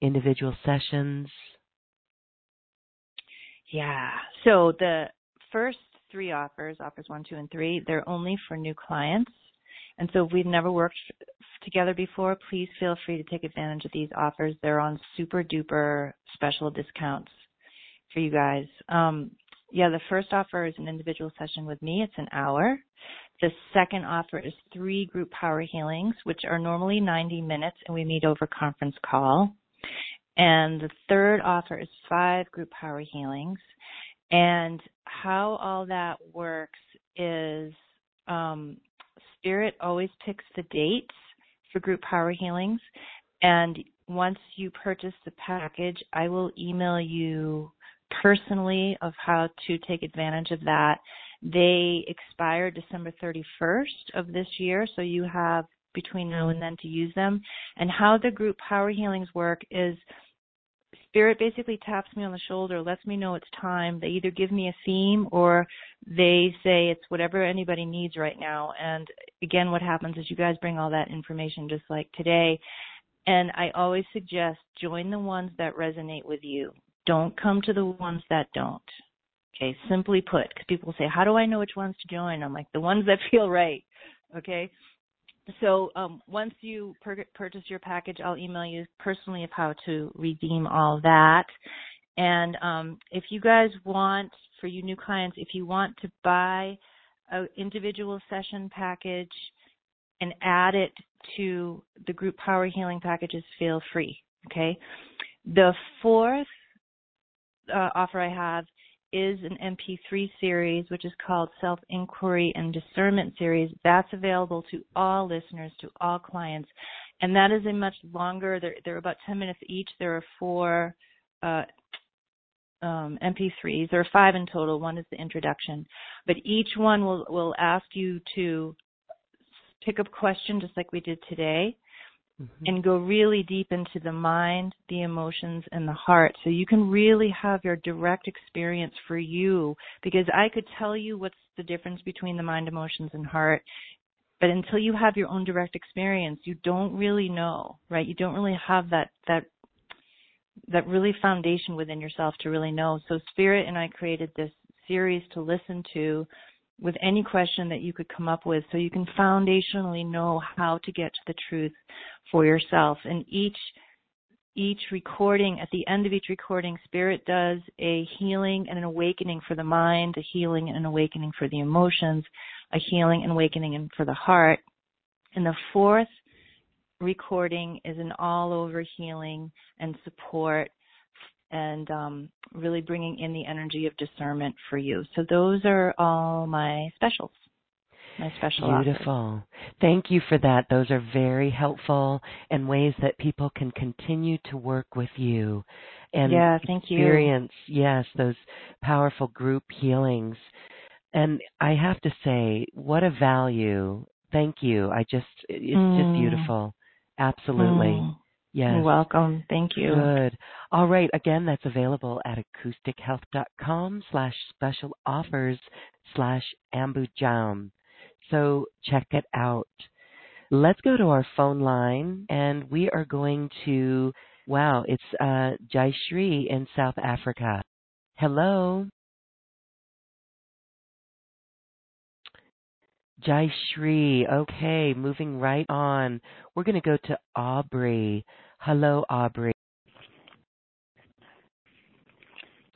Speaker 1: individual sessions.
Speaker 2: Yeah. So the first three offers, offers one, two, and three. They're only for new clients. And so if we've never worked together before, please feel free to take advantage of these offers. They're on super duper special discounts for you guys. Um, yeah, the first offer is an individual session with me. It's an hour. The second offer is three group power healings, which are normally 90 minutes and we meet over conference call. And the third offer is five group power healings. And how all that works is um, Spirit always picks the dates for group power healings. And once you purchase the package, I will email you personally of how to take advantage of that. They expire December 31st of this year, so you have between now and then to use them. And how the group power healings work is spirit basically taps me on the shoulder, lets me know it's time. They either give me a theme or they say it's whatever anybody needs right now. And again, what happens is you guys bring all that information just like today. And I always suggest join the ones that resonate with you. Don't come to the ones that don't. Okay, simply put, because people say, how do I know which ones to join? I'm like, the ones that feel right. Okay, so um, once you per- purchase your package, I'll email you personally of how to redeem all that. And um, if you guys want, for you new clients, if you want to buy an individual session package and add it to the group power healing packages, feel free. Okay. The fourth uh, offer I have is an MP3 series, which is called Self Inquiry and Discernment Series. That's available to all listeners, to all clients. And that is a much longer, they're, they're about 10 minutes each. There are four uh, um, MP3s. There are five in total. One is the introduction. But each one will, will ask you to pick up question just like we did today mm-hmm. and go really deep into the mind, the emotions, and the heart. So you can really have your direct experience for you because I could tell you what's the difference between the mind, emotions, and heart. But until you have your own direct experience, you don't really know, right? You don't really have that, that that really foundation within yourself to really know. So Spirit and I created this series to listen to with any question that you could come up with so you can foundationally know how to get to the truth for yourself and each each recording, at the end of each recording, Spirit does a healing and an awakening for the mind, a healing and an awakening for the emotions, a healing and awakening for the heart. And the fourth recording is an all over healing and support and um, really bringing in the energy of discernment for you. So those are all my specials. My special
Speaker 1: Beautiful.
Speaker 2: Offers.
Speaker 1: Thank you for that. Those are very helpful and ways that people can continue to work with you and
Speaker 2: yeah, thank you.
Speaker 1: experience, yes, those powerful group healings. And I have to say, what a value. Thank you. I just, it's
Speaker 2: mm.
Speaker 1: just beautiful. Absolutely.
Speaker 2: Mm.
Speaker 1: Yes.
Speaker 2: You're welcome. Thank you.
Speaker 1: Good. All right. Again, that's available at acoustichealth.com slash special offers slash ambujan. So check it out. Let's go to our phone line and we are going to, wow, it's uh, Jayshree in South Africa. Hello. Jai Jayshree. Okay, moving right on. We're going to go to Aubrey. Hello, Aubrey.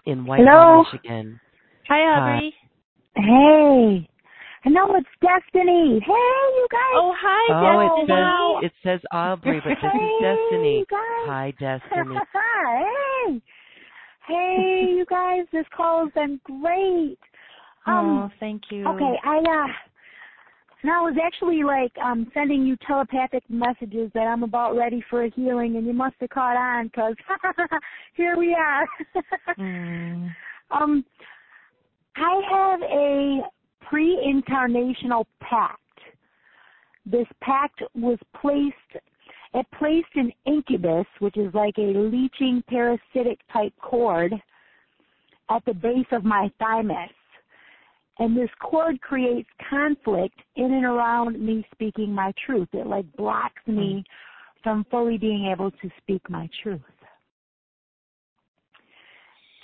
Speaker 1: In Whitehall, Michigan.
Speaker 2: Hi, Aubrey.
Speaker 3: Hi. Hey. I know it's Destiny. Hey, you guys.
Speaker 2: Oh, hi,
Speaker 1: oh,
Speaker 2: Destiny.
Speaker 1: it says it says Aubrey, but this
Speaker 3: hey,
Speaker 1: is Destiny.
Speaker 3: You guys.
Speaker 1: Hi, Destiny.
Speaker 3: hey. Hey, you guys. This call has been great.
Speaker 2: Um, oh, thank you.
Speaker 3: Okay, I uh and I was actually like um sending you telepathic messages that I'm about ready for a healing, and you must have caught on because here we are.
Speaker 2: mm.
Speaker 3: Um, I have a pre-incarnational pact. This pact was placed it placed an incubus, which is like a leeching parasitic type cord, at the base of my thymus. And this cord creates conflict in and around me speaking my truth. It like blocks me from fully being able to speak my truth.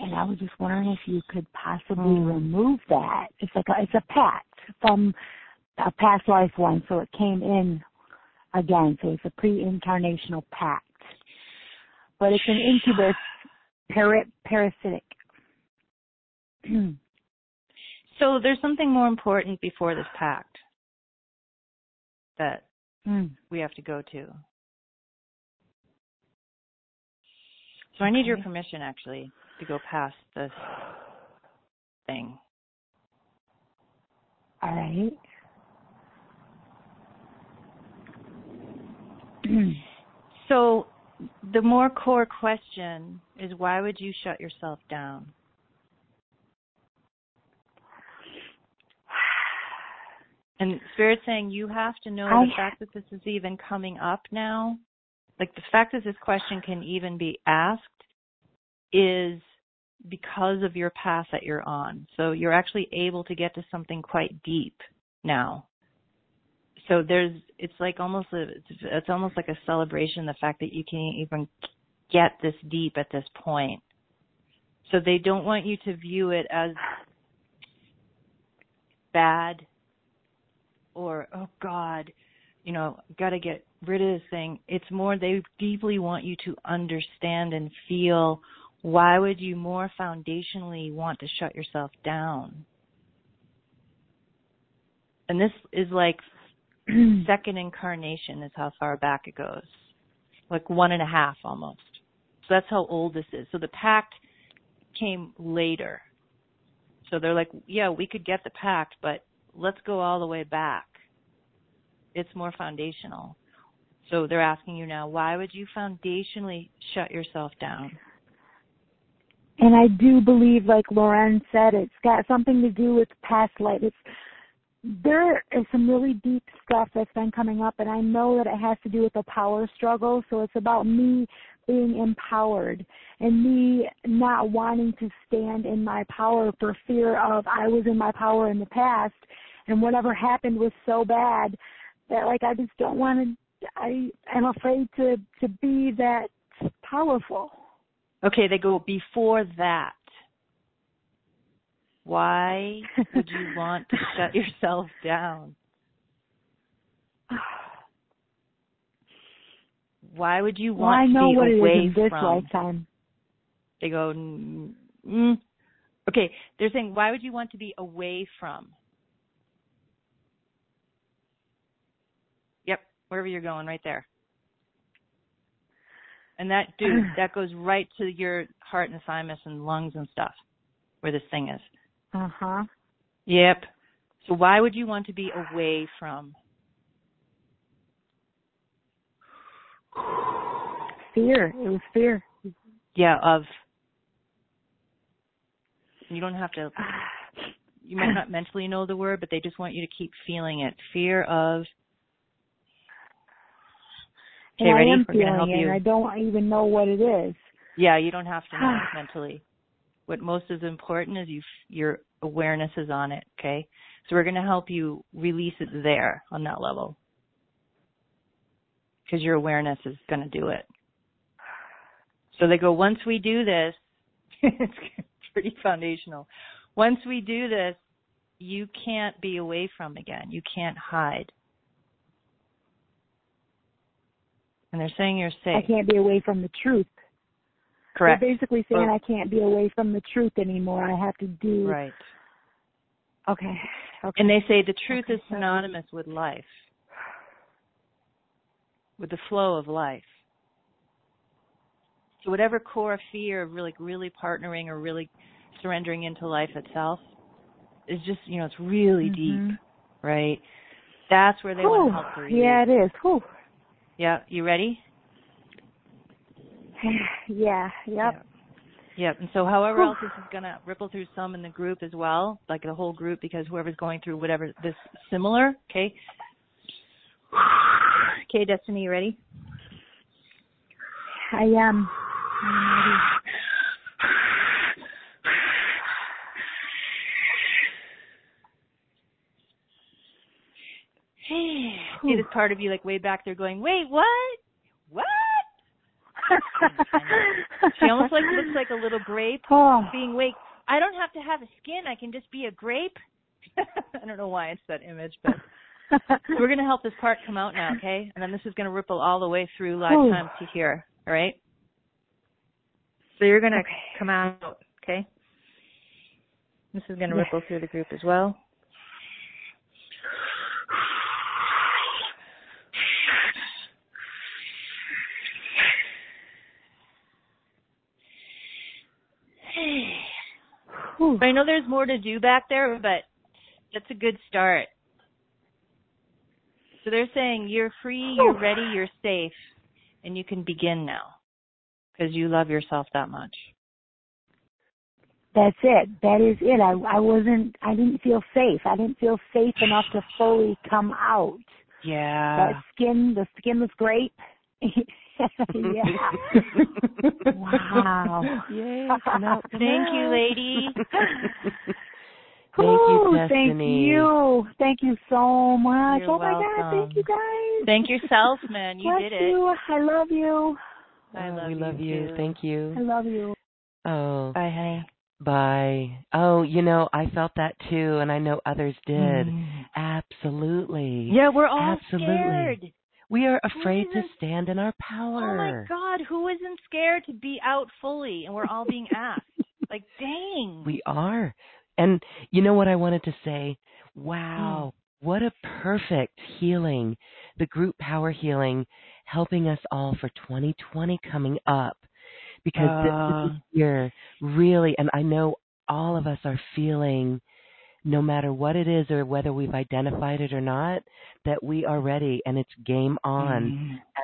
Speaker 3: And I was just wondering if you could possibly
Speaker 2: mm.
Speaker 3: remove that. It's like a, it's a pact from a past life one, so it came in again. So it's a pre-incarnational pact, but it's an incubus para- parasitic.
Speaker 2: so there's something more important before this pact that
Speaker 3: mm.
Speaker 2: we have to go to. So I need your permission actually to go past this thing.
Speaker 3: All right.
Speaker 2: so the more core question is why would you shut yourself down? And Spirit saying you have to know I, the fact that this is even coming up now, like the fact that this question can even be asked is because of your path that you're on. So you're actually able to get to something quite deep now. So there's, it's like almost a, it's almost like a celebration the fact that you can even get this deep at this point. So they don't want you to view it as bad or, oh God, you know, got to get rid of this thing. It's more they deeply want you to understand and feel why would you more foundationally want to shut yourself down? And this is like second incarnation is how far back it goes. Like one and a half almost. So that's how old this is. So the pact came later. So they're like, yeah, we could get the pact, but let's go all the way back. It's more foundational. So they're asking you now, why would you foundationally shut yourself down?
Speaker 3: And I do believe, like Lauren said, it's got something to do with past life. It's there is some really deep stuff that's been coming up, and I know that it has to do with the power struggle. So it's about me being empowered and me not wanting to stand in my power for fear of I was in my power in the past, and whatever happened was so bad that like I just don't want to. I am afraid to to be that powerful.
Speaker 2: Okay, they go before that. Why would you want to shut yourself down? why would you
Speaker 3: Well,
Speaker 2: want
Speaker 3: I know
Speaker 2: to be
Speaker 3: what
Speaker 2: away
Speaker 3: is in this
Speaker 2: from?
Speaker 3: lifetime.
Speaker 2: They go, mm, mm. okay. They're saying, why would you want to be away from? Yep, wherever you're going, right there. And that dude, that goes right to your heart and thymus and lungs and stuff, where this thing is.
Speaker 3: Uh huh.
Speaker 2: Yep. So why would you want to be away from?
Speaker 3: Fear. It was fear.
Speaker 2: Yeah, of. You don't have to. You might not mentally know the word, but they just want you to keep feeling it. Fear of. Okay,
Speaker 3: and
Speaker 2: ready?
Speaker 3: I am
Speaker 2: We're gonna help
Speaker 3: feeling it,
Speaker 2: you.
Speaker 3: and I don't even know what it is.
Speaker 2: Yeah, you don't have to know mentally. What most is important is you your awareness is on it. Okay, so we're going to help you release it there on that level because your awareness is going to do it. So they go once we do this, it's pretty foundational. Once we do this, you can't be away from again. You can't hide. And they're saying you're safe.
Speaker 3: I can't be away from the truth.
Speaker 2: Correct.
Speaker 3: They're basically saying I can't be away from the truth anymore. I have to do.
Speaker 2: Right.
Speaker 3: Okay. Okay.
Speaker 2: And they say the truth
Speaker 3: Okay,
Speaker 2: is synonymous with life, with the flow of life. So whatever core fear of really, really partnering or really surrendering into life itself is just, you know, it's really deep,
Speaker 3: Mhm.
Speaker 2: right? That's where they
Speaker 3: Whew.
Speaker 2: want to help to release.
Speaker 3: Yeah, it is. Whew.
Speaker 2: Yeah. You ready?
Speaker 3: yeah. Yep.
Speaker 2: Yeah. Yep. And so however
Speaker 3: Whew.
Speaker 2: else this is going to ripple through some in the group as well, like the whole group, because whoever's going through whatever this similar, okay? Okay, Destiny, you ready?
Speaker 3: I am. I'm ready.
Speaker 2: See this part of you like way back there going, wait, what? What? She almost like looks like a little grape
Speaker 3: oh.
Speaker 2: being wait. I don't have to have a skin. I can just be a grape. I don't know why it's that image, but we're going to help this part come out now, okay? And then this is going to ripple all the way through lifetime to here, all right? So you're going to
Speaker 3: Okay.
Speaker 2: come out, okay? This is going to ripple through the group as well. I know there's more to do back there, but that's a good start. So they're saying you're free, you're ready, you're safe, and you can begin now because you love yourself that much.
Speaker 3: That's it. That is it. I I wasn't. I didn't feel safe. I didn't feel safe enough to fully come out.
Speaker 2: Yeah.
Speaker 3: That skin, the skinless grape. yeah. wow.
Speaker 1: Yay, come
Speaker 2: Thank you, lady.
Speaker 1: Thank you,
Speaker 3: Ooh,
Speaker 1: Destiny.
Speaker 3: Thank you. Thank you so much.
Speaker 2: You're
Speaker 3: oh my God.
Speaker 2: welcome.
Speaker 3: Thank you guys.
Speaker 2: Thank yourself, man. You
Speaker 3: Bless
Speaker 2: did it.
Speaker 3: you. I love you.
Speaker 2: I
Speaker 1: Oh,
Speaker 2: love
Speaker 1: we
Speaker 2: you
Speaker 1: love you.
Speaker 2: too.
Speaker 1: Thank you.
Speaker 3: I love you.
Speaker 1: Oh,
Speaker 2: Bye, honey.
Speaker 1: bye. Oh, you know, I felt that too, and I know others did.
Speaker 2: Mm.
Speaker 1: Absolutely.
Speaker 2: Yeah, we're all
Speaker 1: Absolutely.
Speaker 2: scared.
Speaker 1: We are afraid to stand in our power.
Speaker 2: Oh
Speaker 1: power.
Speaker 2: my God, who isn't scared to be out fully? And we're all being asked. like, dang.
Speaker 1: We are. And you know what I wanted to say? Wow, what a perfect healing. The group power healing helping us all for 2020 coming up. Because
Speaker 2: Uh.
Speaker 1: this year really, and I know all of us are feeling, no matter what it is or whether we've identified it or not, that we are ready and it's game on.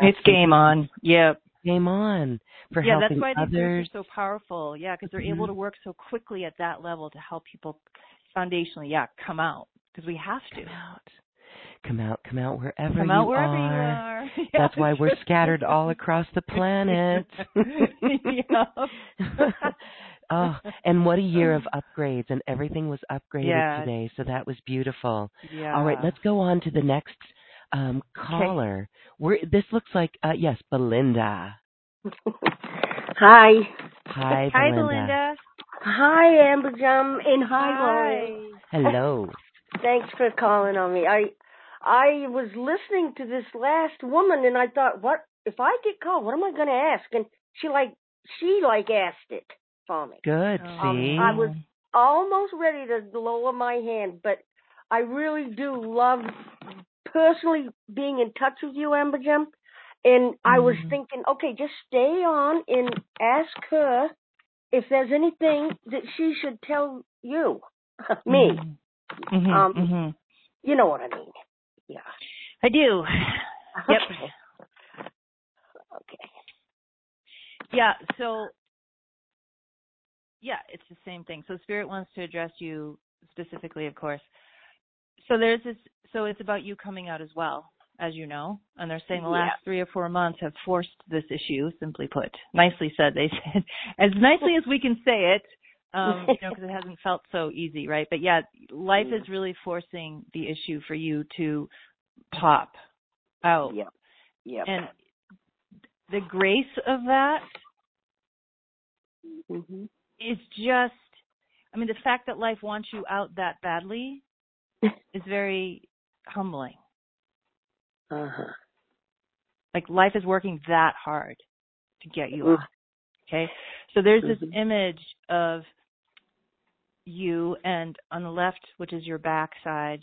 Speaker 2: Mm. It's game on. Yep.
Speaker 1: Game on for
Speaker 2: yeah,
Speaker 1: helping
Speaker 2: that's why these
Speaker 1: others.
Speaker 2: groups are so powerful. Yeah, because they're able
Speaker 1: Mhm.
Speaker 2: to work so quickly at that level to help people foundationally, yeah, come out. Because we have to.
Speaker 1: Come out. Come out, come out wherever
Speaker 2: Come
Speaker 1: you
Speaker 2: out wherever
Speaker 1: are.
Speaker 2: you are.
Speaker 1: That's why we're scattered all across the planet. Oh, and what a year of upgrades, and everything was upgraded
Speaker 2: Yes.
Speaker 1: today, so that was beautiful.
Speaker 2: yeah.
Speaker 1: All right, let's go on to the next um, caller. We're, this looks like, uh, yes, Belinda.
Speaker 4: Hi.
Speaker 1: Hi,
Speaker 2: Hi,
Speaker 1: Belinda.
Speaker 2: Belinda.
Speaker 4: Hi, Ambujan, and hi, Lauren.
Speaker 1: Hello.
Speaker 4: Thanks for calling on me. I I was listening to this last woman, and I thought, what if I get called, what am I going to ask? And she like she like asked it for me.
Speaker 1: Good.
Speaker 2: Oh.
Speaker 1: See,
Speaker 4: I was almost ready to lower my hand, but I really do love personally being in touch with you, Ambujan. And I was
Speaker 2: Mhm.
Speaker 4: thinking, okay, just stay on and ask her if there's anything that she should tell you, me.
Speaker 2: Mhm,
Speaker 4: Um,
Speaker 2: mhm.
Speaker 4: You know what I mean? Yeah.
Speaker 2: I do. Yep.
Speaker 4: Okay. Okay.
Speaker 2: Yeah, so yeah, it's the same thing. So spirit wants to address you specifically, of course. So there's this so it's about you coming out as well, as you know. And they're saying the
Speaker 4: Yeah.
Speaker 2: last three or four months have forced this issue, simply put. Nicely said, they said. As nicely as we can say it, um, you know, because it hasn't felt so easy, right? But yeah, life is really forcing the issue for you to pop out.
Speaker 4: Yeah. Yep.
Speaker 2: And the grace of that
Speaker 4: hmm
Speaker 2: is just I mean the fact that life wants you out that badly is very humbling.
Speaker 4: Uh-huh.
Speaker 2: Like life is working that hard to get you
Speaker 4: Mm.
Speaker 2: out. Okay? So there's this
Speaker 4: Mhm.
Speaker 2: image of you and on the left, which is your back side,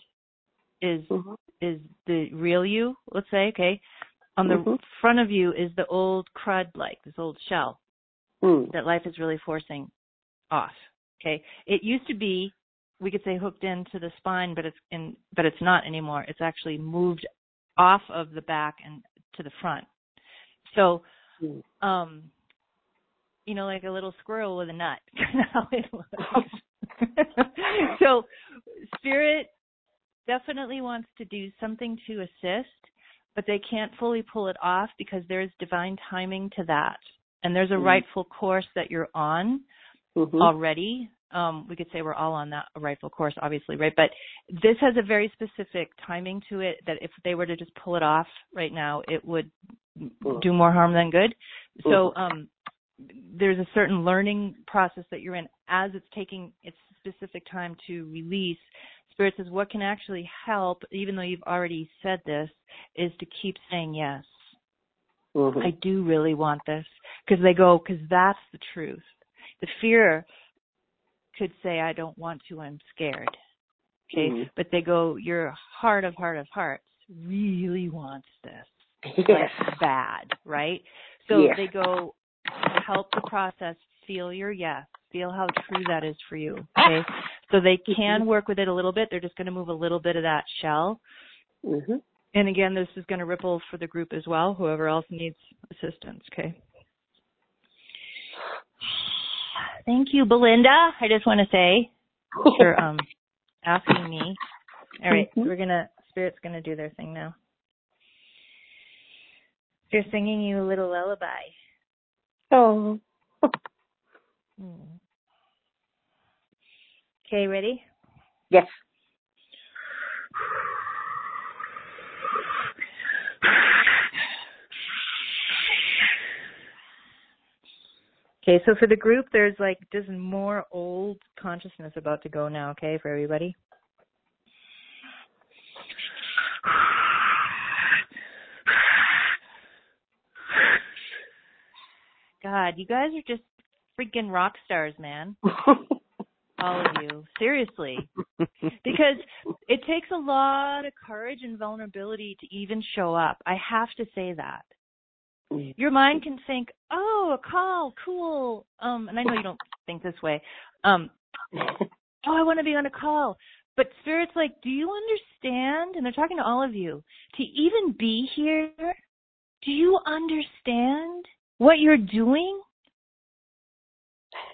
Speaker 2: is
Speaker 4: Mhm.
Speaker 2: is the real you, let's say, okay? On the
Speaker 4: Mhm.
Speaker 2: front of you is the old crud like, this old shell.
Speaker 4: Mm.
Speaker 2: that life is really forcing off. Okay. It used to be we could say hooked into the spine, but it's in but it's not anymore. It's actually moved off of the back and to the front. So
Speaker 4: Mm.
Speaker 2: um you know, like a little squirrel with a nut. How it looks. so spirit definitely wants to do something to assist, but they can't fully pull it off because there's divine timing to that. And there's a
Speaker 4: Mhm.
Speaker 2: rightful course that you're on
Speaker 4: Mhm.
Speaker 2: already. Um, we could say we're all on that rightful course, obviously, right? But this has a very specific timing to it that if they were to just pull it off right now, it would do more harm than good. So um, there's a certain learning process that you're in as it's taking its specific time to release. Spirit says what can actually help, even though you've already said this, is to keep saying yes.
Speaker 4: Mhm.
Speaker 2: I do really want this because they go because that's the truth. The fear could say I don't want to, I'm scared. Okay,
Speaker 4: Mhm.
Speaker 2: but they go your heart of heart of hearts really wants this.
Speaker 4: Yes.
Speaker 2: bad, right? So
Speaker 4: Yes.
Speaker 2: they go help the process feel your yes, feel how true that is for you. Okay, so they can work with it a little bit. They're just going to move a little bit of that shell.
Speaker 4: Mhm.
Speaker 2: And again, this is going to ripple for the group as well, whoever else needs assistance, okay? Thank you, Belinda. I just want to say for um asking me. All right,
Speaker 4: Mhm.
Speaker 2: we're gonna Spirit's gonna do their thing now. They're singing you a little lullaby.
Speaker 4: Oh.
Speaker 2: Hmm. Okay, ready?
Speaker 4: Yes.
Speaker 2: Okay, so for the group, there's like just more old consciousness about to go now, okay, for everybody. God, you guys are just freaking rock stars, man. All of you. Seriously. Because it takes a lot of courage and vulnerability to even show up. I have to say that. Your mind can think, "Oh, a call, cool." Um, and I know you don't think this way. Um, oh, I want to be on a call. But spirit's like, "Do you understand?" And they're talking to all of you. To even be here, do you understand what you're doing?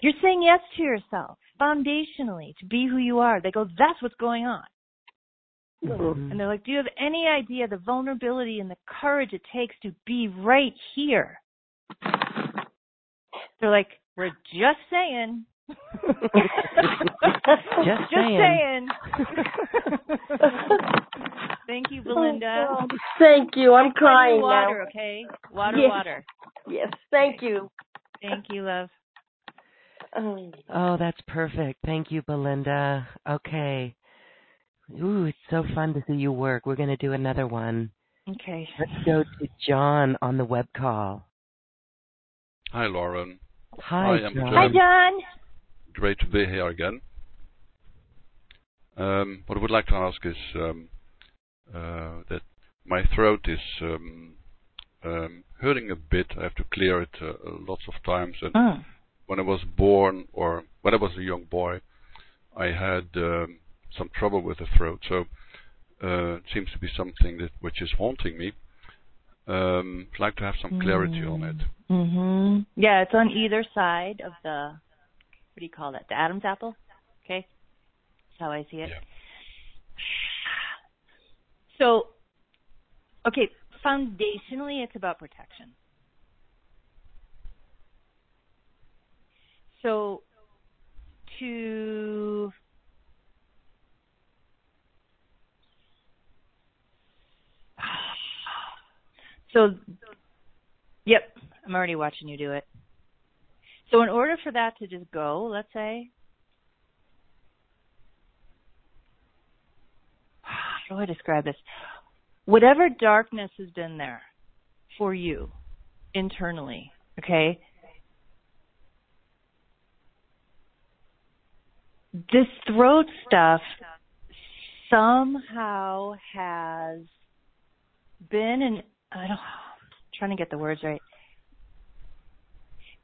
Speaker 2: You're saying yes to yourself foundationally to be who you are. They go, "That's what's going on."
Speaker 1: Mhm.
Speaker 2: And they're like, Do you have any idea the vulnerability and the courage it takes to be right here? They're like, We're just saying.
Speaker 1: Just
Speaker 2: saying. Thank you, Belinda.
Speaker 4: Oh, Thank you. I'm
Speaker 2: Plenty
Speaker 4: crying
Speaker 2: water,
Speaker 4: now.
Speaker 2: okay? Water,
Speaker 4: Yes.
Speaker 2: water.
Speaker 4: Yes. Thank you.
Speaker 2: Thank you, love.
Speaker 4: Oh.
Speaker 1: Oh, that's perfect. Thank you, Belinda. Okay. Ooh, it's so fun to see you work. We're going to do another one.
Speaker 2: Okay.
Speaker 1: Let's go to John on the web call.
Speaker 5: Hi, Lauren.
Speaker 1: Hi,
Speaker 5: Hi, I'm
Speaker 1: John.
Speaker 2: Hi, John.
Speaker 5: Great to be here again. Um, what I would like to ask is um, uh, that my throat is um, um, hurting a bit. I have to clear it uh, lots of times. And
Speaker 2: Mm.
Speaker 5: When I was born, or when I was a young boy, I had um, some trouble with the throat. So uh, it seems to be something that which is haunting me. Um, I'd like to have some clarity on it.
Speaker 2: Mm-hmm. Yeah, it's on either side of the what do you call that? The Adam's apple. Okay. That's how I see it.
Speaker 5: Yeah.
Speaker 2: So, okay, foundationally, it's about protection. So, to so, yep, I'm already watching you do it. So, in order for that to just go, let's say, how do I describe this? Whatever darkness has been there for you internally, okay? This throat stuff somehow has been and I don't I'm trying to get the words right.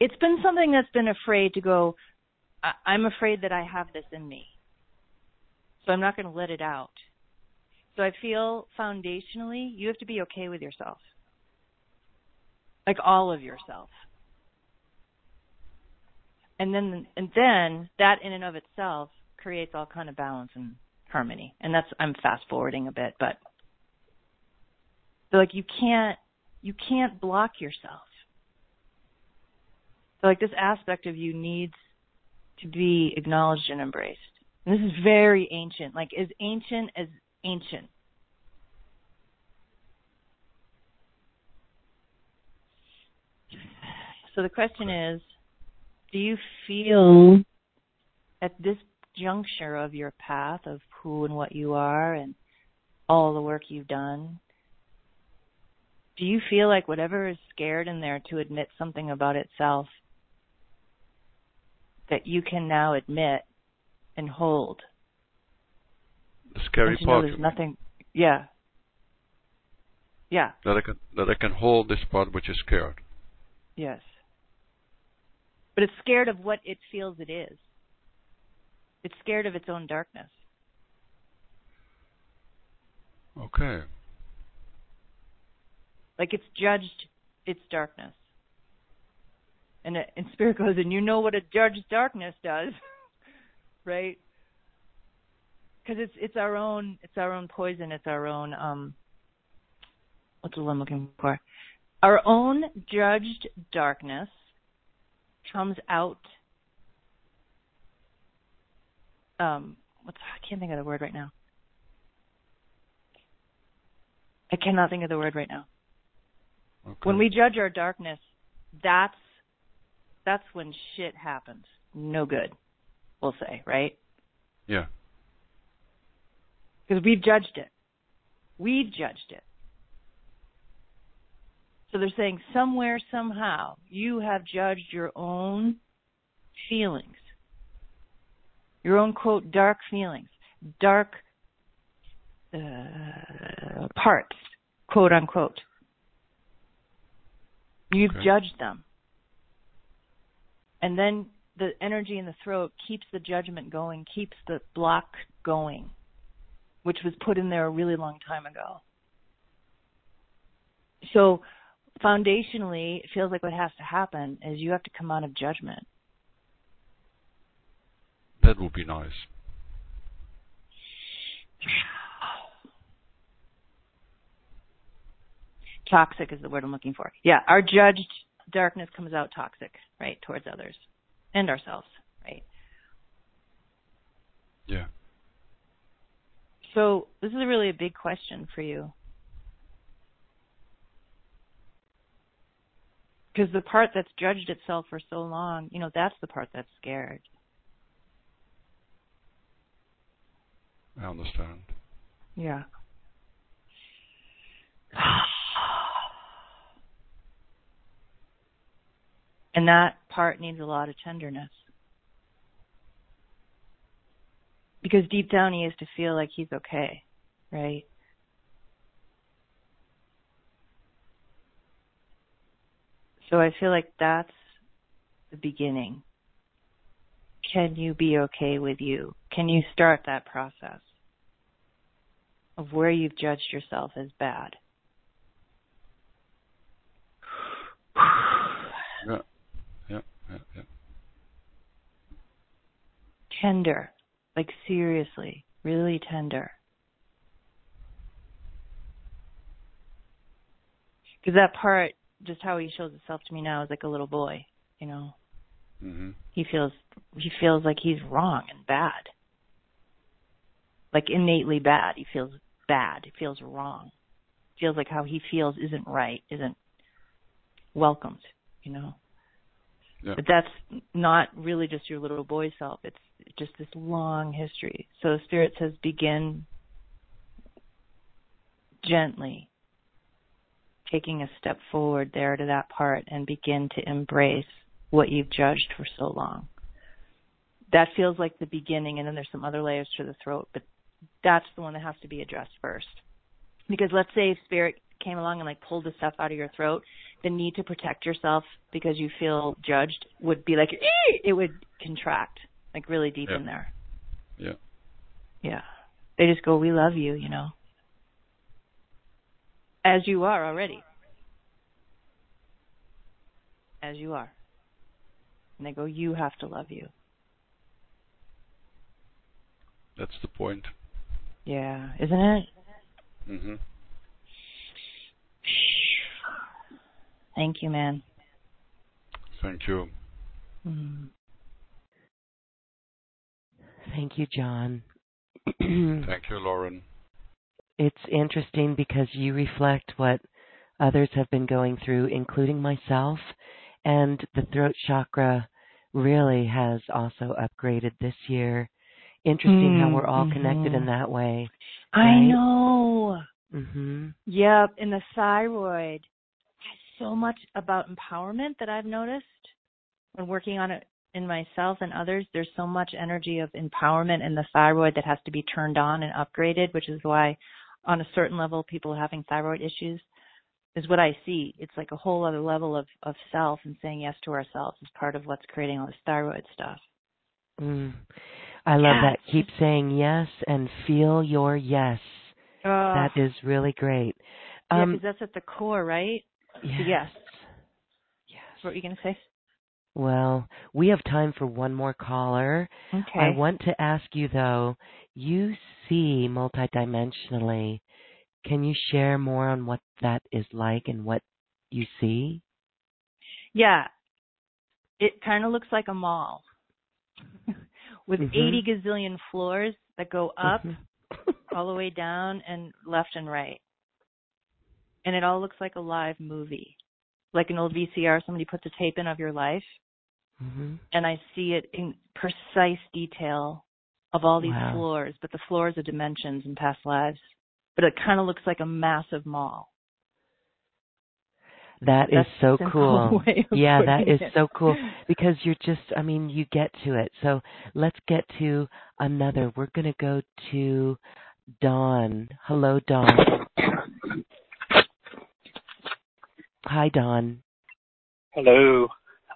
Speaker 2: It's been something that's been afraid to go I, I'm afraid that I have this in me. So I'm not going to let it out. So I feel foundationally, you have to be okay with yourself. Like all of yourself. And then and then that in and of itself creates all kind of balance and harmony. And that's I'm fast forwarding a bit, but like you can't you can't block yourself. So like this aspect of you needs to be acknowledged and embraced. And this is very ancient, like as ancient as ancient. So the question is, do you feel at this juncture of your path of who and what you are and all the work you've done, do you feel like whatever is scared in there to admit something about itself that you can now admit and hold?
Speaker 5: The scary
Speaker 2: and to know
Speaker 5: part.
Speaker 2: there's nothing. Yeah. Yeah.
Speaker 5: That I can that I can hold this part which is scared.
Speaker 2: Yes. But it's scared of what it feels it is. It's scared of its own darkness.
Speaker 5: Okay.
Speaker 2: Like it's judged its darkness. And, it, and spirit goes, and you know what a judged darkness does, right? Because it's it's our own it's our own poison. It's our own um. What's the one I'm looking for? Our own judged darkness comes out. Um, what's I can't think of the word right now. I cannot think of the word right now.
Speaker 5: Okay.
Speaker 2: When we judge our darkness, that's that's when shit happens. No good, we'll say, right?
Speaker 5: yeah.
Speaker 2: Because we've judged it. We've judged it. So they're saying somewhere, somehow, you have judged your own feelings, your own quote dark feelings, dark uh, parts, quote unquote. You've
Speaker 5: Okay.
Speaker 2: judged them. And then the energy in the throat keeps the judgment going, keeps the block going, which was put in there a really long time ago. So, foundationally, it feels like what has to happen is you have to come out of judgment.
Speaker 5: That would be nice.
Speaker 2: Toxic is the word I'm looking for. Yeah, our judged darkness comes out toxic, right, towards others and ourselves, right?
Speaker 5: Yeah.
Speaker 2: So, this is really a big question for you. because the part that's judged itself for so long, you know, that's the part that's scared.
Speaker 5: I understand.
Speaker 2: Yeah. and that part needs a lot of tenderness. Because deep down he has to feel like he's okay, right? So I feel like that's the beginning. Can you be okay with you? Can you start that process of where you've judged yourself as bad?
Speaker 5: Yeah. Yeah. Yeah. Yeah.
Speaker 2: Tender. Like seriously, really tender. Because that part, just how he shows himself to me now, is like a little boy. You know,
Speaker 5: hmm
Speaker 2: he feels he feels like he's wrong and bad, like innately bad. He feels bad. He feels wrong. Feels like how he feels isn't right, isn't welcomed. You know.
Speaker 5: Yeah.
Speaker 2: But that's not really just your little boy self. It's just this long history. So Spirit says begin gently, taking a step forward there to that part and begin to embrace what you've judged for so long. That feels like the beginning, and then there's some other layers to the throat, but that's the one that has to be addressed first. Because let's say if Spirit came along and like pulled the stuff out of your throat, the need to protect yourself because you feel judged would be like "Ee!" it would contract like really deep
Speaker 5: Yeah.
Speaker 2: in there.
Speaker 5: Yeah.
Speaker 2: Yeah. They just go, "We love you," you know. As you are already. As you are. And they go, "You have to love you."
Speaker 5: That's the point.
Speaker 2: Yeah, isn't it?
Speaker 5: hmm
Speaker 2: Thank you, man.
Speaker 5: Thank you.
Speaker 2: Mm.
Speaker 1: Thank you, John.
Speaker 5: Thank you, Lauren.
Speaker 1: It's interesting because you reflect what others have been going through, including myself, and the throat chakra really has also upgraded this year. Interesting how
Speaker 2: Mm,
Speaker 1: we're all connected in
Speaker 2: mhm.
Speaker 1: that way.
Speaker 2: I
Speaker 1: Right?
Speaker 2: know.
Speaker 1: Mhm.
Speaker 2: Yep, and the thyroid has so much about empowerment that I've noticed when working on it in myself and others. There's so much energy of empowerment in the thyroid that has to be turned on and upgraded, which is why, on a certain level, people having thyroid issues is what I see. It's like a whole other level of of self and saying yes to ourselves is part of what's creating all this thyroid stuff.
Speaker 1: Mm. I love
Speaker 2: Yeah,
Speaker 1: that. Keep saying yes and feel your yes. That is really great.
Speaker 2: yeah,
Speaker 1: Um,
Speaker 2: because that's at the core, right?
Speaker 1: yes.
Speaker 2: yes.
Speaker 1: Yes.
Speaker 2: What were you gonna say?
Speaker 1: Well, we have time for one more caller.
Speaker 2: Okay.
Speaker 1: I want to ask you though, you see multidimensionally. Can you share more on what that is like and what you see?
Speaker 2: Yeah. It kind of looks like a mall with
Speaker 1: Mhm.
Speaker 2: 80 gazillion floors that go up
Speaker 1: Mhm.
Speaker 2: all the way down and left and right. And it all looks like a live movie. Like an old VCR, somebody puts a tape in of your life.
Speaker 1: Mhm.
Speaker 2: And I see it in precise detail of all these
Speaker 1: Wow.
Speaker 2: floors, but the floors are dimensions in past lives. But it kind of looks like a massive mall.
Speaker 1: That is
Speaker 2: That's
Speaker 1: so cool. Yeah, that is
Speaker 2: it.
Speaker 1: so cool because you're just I mean, you get to it. So, let's get to another. We're going to go to Dawn. Hello, Dawn. Hi, Dawn.
Speaker 6: Hello.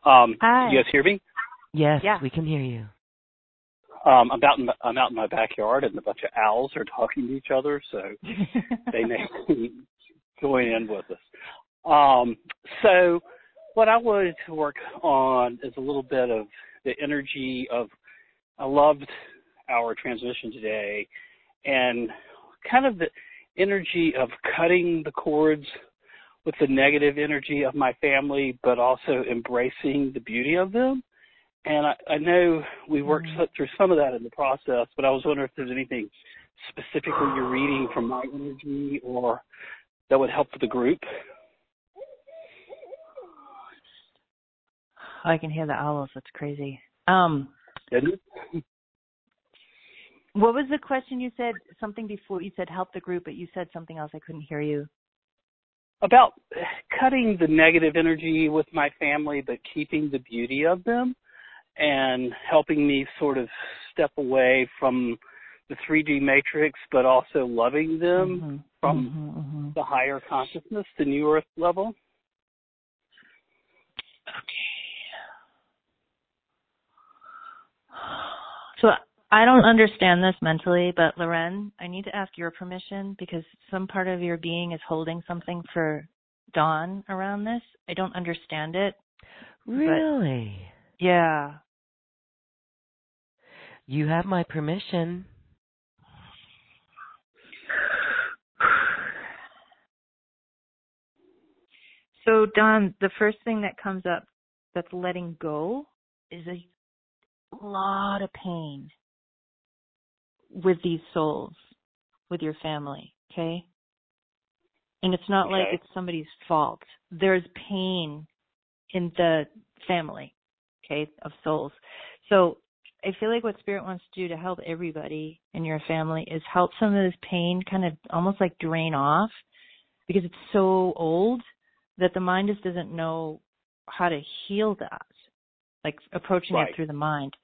Speaker 6: Um,
Speaker 2: Hi.
Speaker 6: You guys hear me?
Speaker 1: Yes,
Speaker 2: Yeah.
Speaker 1: we can hear you.
Speaker 6: Um, I'm out in I'm out in my backyard, and a bunch of owls are talking to each other, so they may join in with us. Um, so, what I wanted to work on is a little bit of the energy of. I loved our transmission today, and kind of the energy of cutting the cords with the negative energy of my family, but also embracing the beauty of them. And I, I know we worked
Speaker 2: Mhm.
Speaker 6: through some of that in the process, but I was wondering if there's anything specifically you're reading from my energy or that would help for the group.
Speaker 2: I can hear the owls. That's crazy. Um, what was the question you said? Something before you said help the group, but you said something else. I couldn't hear you.
Speaker 6: About cutting the negative energy with my family, but keeping the beauty of them and helping me sort of step away from the 3D matrix, but also loving them
Speaker 2: Mm-hmm.
Speaker 6: from
Speaker 2: Mhm, mhm.
Speaker 6: the higher consciousness, the new earth level. Okay.
Speaker 2: So I don't understand this mentally, but Lauren, I need to ask your permission because some part of your being is holding something for Dawn around this. I don't understand it.
Speaker 1: Really?
Speaker 2: Yeah.
Speaker 1: You have my permission.
Speaker 2: So Dawn, the first thing that comes up that's letting go is a lot of pain with these souls, with your family, okay? And it's not like it's somebody's fault. There's pain in the family, okay, of souls. So I feel like what Spirit wants to do to help everybody in your family is help some of this pain kind of almost like drain off because it's so old that the mind just doesn't know how to heal that, like approaching
Speaker 6: Right.
Speaker 2: it through the mind.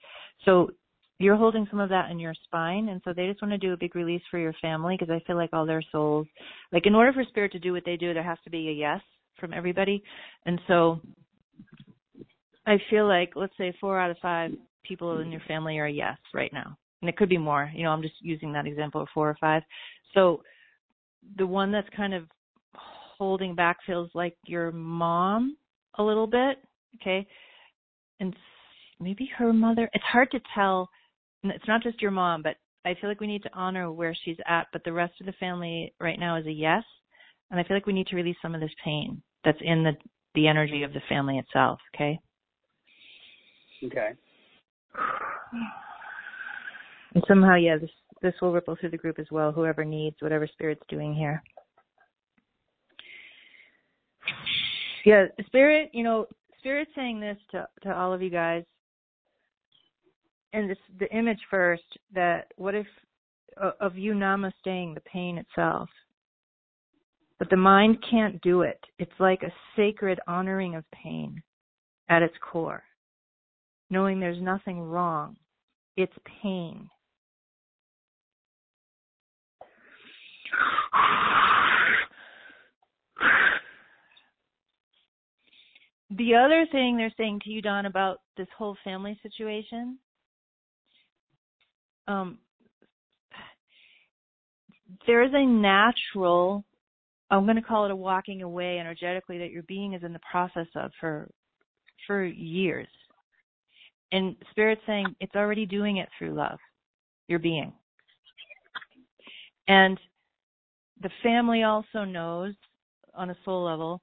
Speaker 2: So you're holding some of that in your spine, and so they just want to do a big release for your family because I feel like all their souls, like in order for spirit to do what they do, there has to be a yes from everybody, and so I feel like let's say four out of five people in your family are a yes right now, and it could be more. You know, I'm just using that example of four or five. So the one that's kind of holding back feels like your mom a little bit, okay? And maybe her mother. It's hard to tell. It's not just your mom, but I feel like we need to honor where she's at, but the rest of the family right now is a yes. And I feel like we need to release some of this pain that's in the the energy of the family itself, okay?
Speaker 6: Okay.
Speaker 2: And somehow, yeah, this this will ripple through the group as well, whoever needs, whatever spirit's doing here. Yeah, spirit, you know, spirit's saying this to to all of you guys. And this the image first that what if of you namasteing the pain itself. But the mind can't do it. It's like a sacred honoring of pain at its core. Knowing there's nothing wrong. It's pain. The other thing they're saying to you, Dawn, about this whole family situation, um, there is a natural, I'm going to call it a walking away energetically that your being is in the process of for for years. And Spirit's saying it's already doing it through love, your being. And the family also knows on a soul level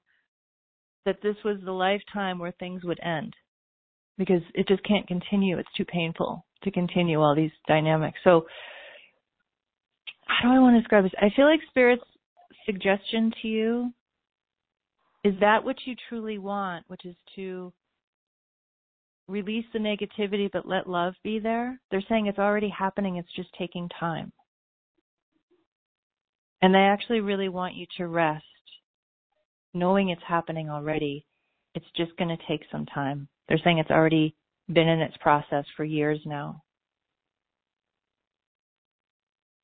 Speaker 2: that this was the lifetime where things would end because it just can't continue. It's too painful to continue all these dynamics. So, how do I want to describe this? I feel like Spirit's suggestion to you is that what you truly want, which is to release the negativity but let love be there. They're saying it's already happening, it's just taking time. And they actually really want you to rest, knowing it's happening already. It's just going to take some time. They're saying it's already been in its process for years now.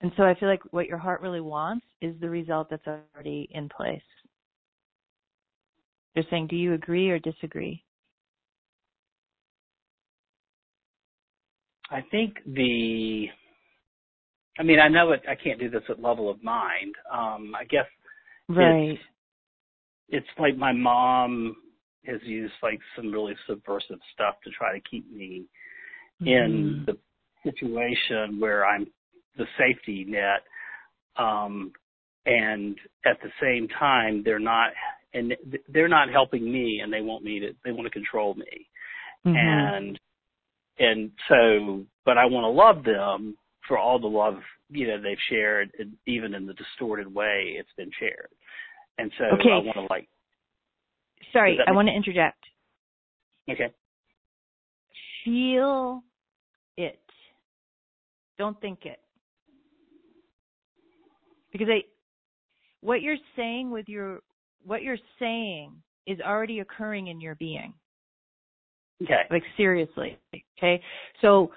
Speaker 2: And so I feel like what your heart really wants is the result that's already in place. They're saying, do you agree or disagree?
Speaker 6: I think the, I mean, I know it, I can't do this at level of mind. Um, I guess
Speaker 2: Right.
Speaker 6: it's like my mom has used like some really subversive stuff to try to keep me in
Speaker 2: Mhm.
Speaker 6: the situation where I'm the safety net. Um, and at the same time, they're not, and they're not helping me and they want me to, they want to control me.
Speaker 2: Mhm.
Speaker 6: and and so but i want to love them for all the love you know they've shared and even in the distorted way it's been shared and so
Speaker 2: Okay.
Speaker 6: i want to like
Speaker 2: Sorry, I want to interject.
Speaker 6: okay
Speaker 2: Feel it. Don't think it. Because I what you're saying with your what you're saying is already occurring in your being.
Speaker 6: Okay.
Speaker 2: Like seriously. Okay. So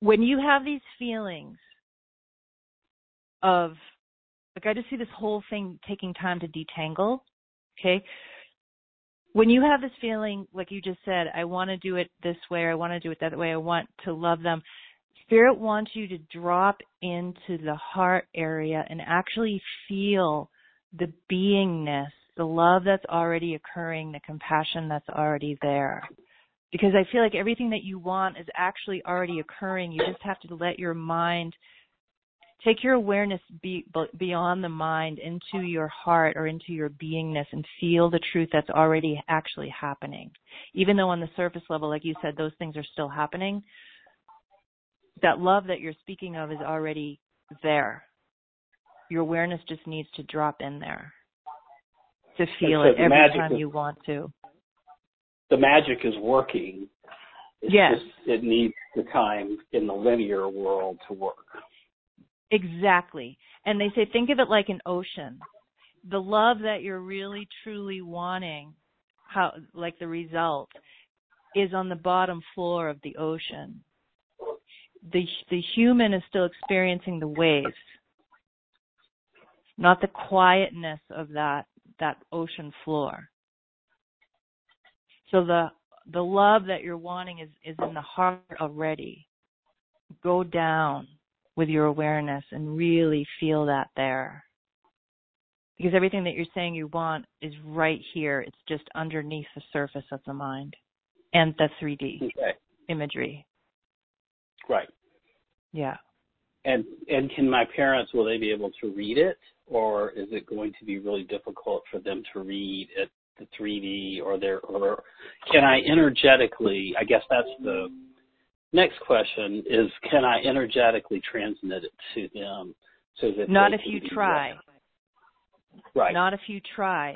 Speaker 2: when you have these feelings of like I just see this whole thing taking time to detangle. Okay. When you have this feeling, like you just said, I want to do it this way, I want to do it that way, I want to love them. Spirit wants you to drop into the heart area and actually feel the beingness, the love that's already occurring, the compassion that's already there. Because I feel like everything that you want is actually already occurring. You just have to let your mind take your awareness be, beyond the mind into your heart or into your beingness and feel the truth that's already actually happening. Even though on the surface level, like you said, those things are still happening, that love that you're speaking of is already there. Your awareness just needs to drop in there to feel it every time
Speaker 6: is,
Speaker 2: you want to.
Speaker 6: The magic is working. It's
Speaker 2: yes.
Speaker 6: Just, it needs the time in the linear world to work.
Speaker 2: Exactly. And they say think of it like an ocean. The love that you're really truly wanting, how like the result is on the bottom floor of the ocean. The the human is still experiencing the waves, not the quietness of that that ocean floor. So the the love that you're wanting is is in the heart already. Go down with your awareness and really feel that there. Because everything that you're saying you want is right here. It's just underneath the surface of the mind and the 3D
Speaker 6: okay.
Speaker 2: imagery.
Speaker 6: Right.
Speaker 2: Yeah.
Speaker 6: And and can my parents will they be able to read it or is it going to be really difficult for them to read it the 3D or their or can I energetically I guess that's the Next question is, can I energetically transmit it to them so that
Speaker 2: not if you try.
Speaker 6: Right.
Speaker 2: Not if you try.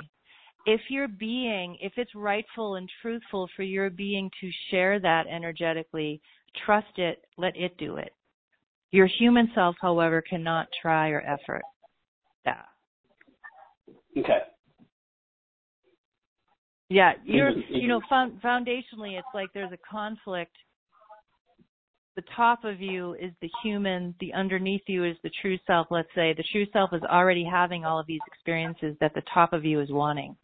Speaker 2: If your being, if it's rightful and truthful for your being to share that energetically, trust it, let it do it. Your human self, however, cannot try or effort that.
Speaker 6: Okay.
Speaker 2: Yeah, you're, you know, foundationally, it's like there's a conflict the top of you is the human, the underneath you is the true self, let's say. The true self is already having all of these experiences that the top of you is wanting.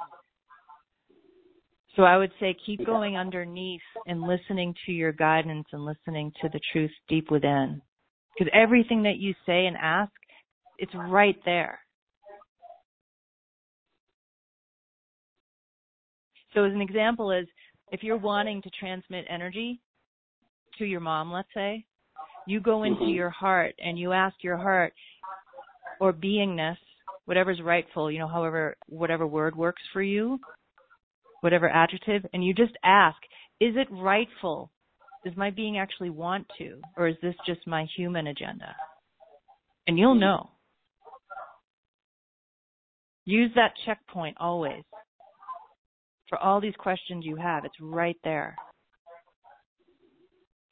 Speaker 2: So I would say keep going underneath and listening to your guidance and listening to the truth deep within. Because everything that you say and ask, it's right there. So as an example is if you're wanting to transmit energy, to your mom, let's say, you go into
Speaker 6: mm-hmm.
Speaker 2: your heart and you ask your heart or beingness, whatever's rightful, you know, however, whatever word works for you, whatever adjective, and you just ask, is it rightful? Does my being actually want to? Or is this just my human agenda? And you'll know. Use that checkpoint always. For all these questions you have, it's right there.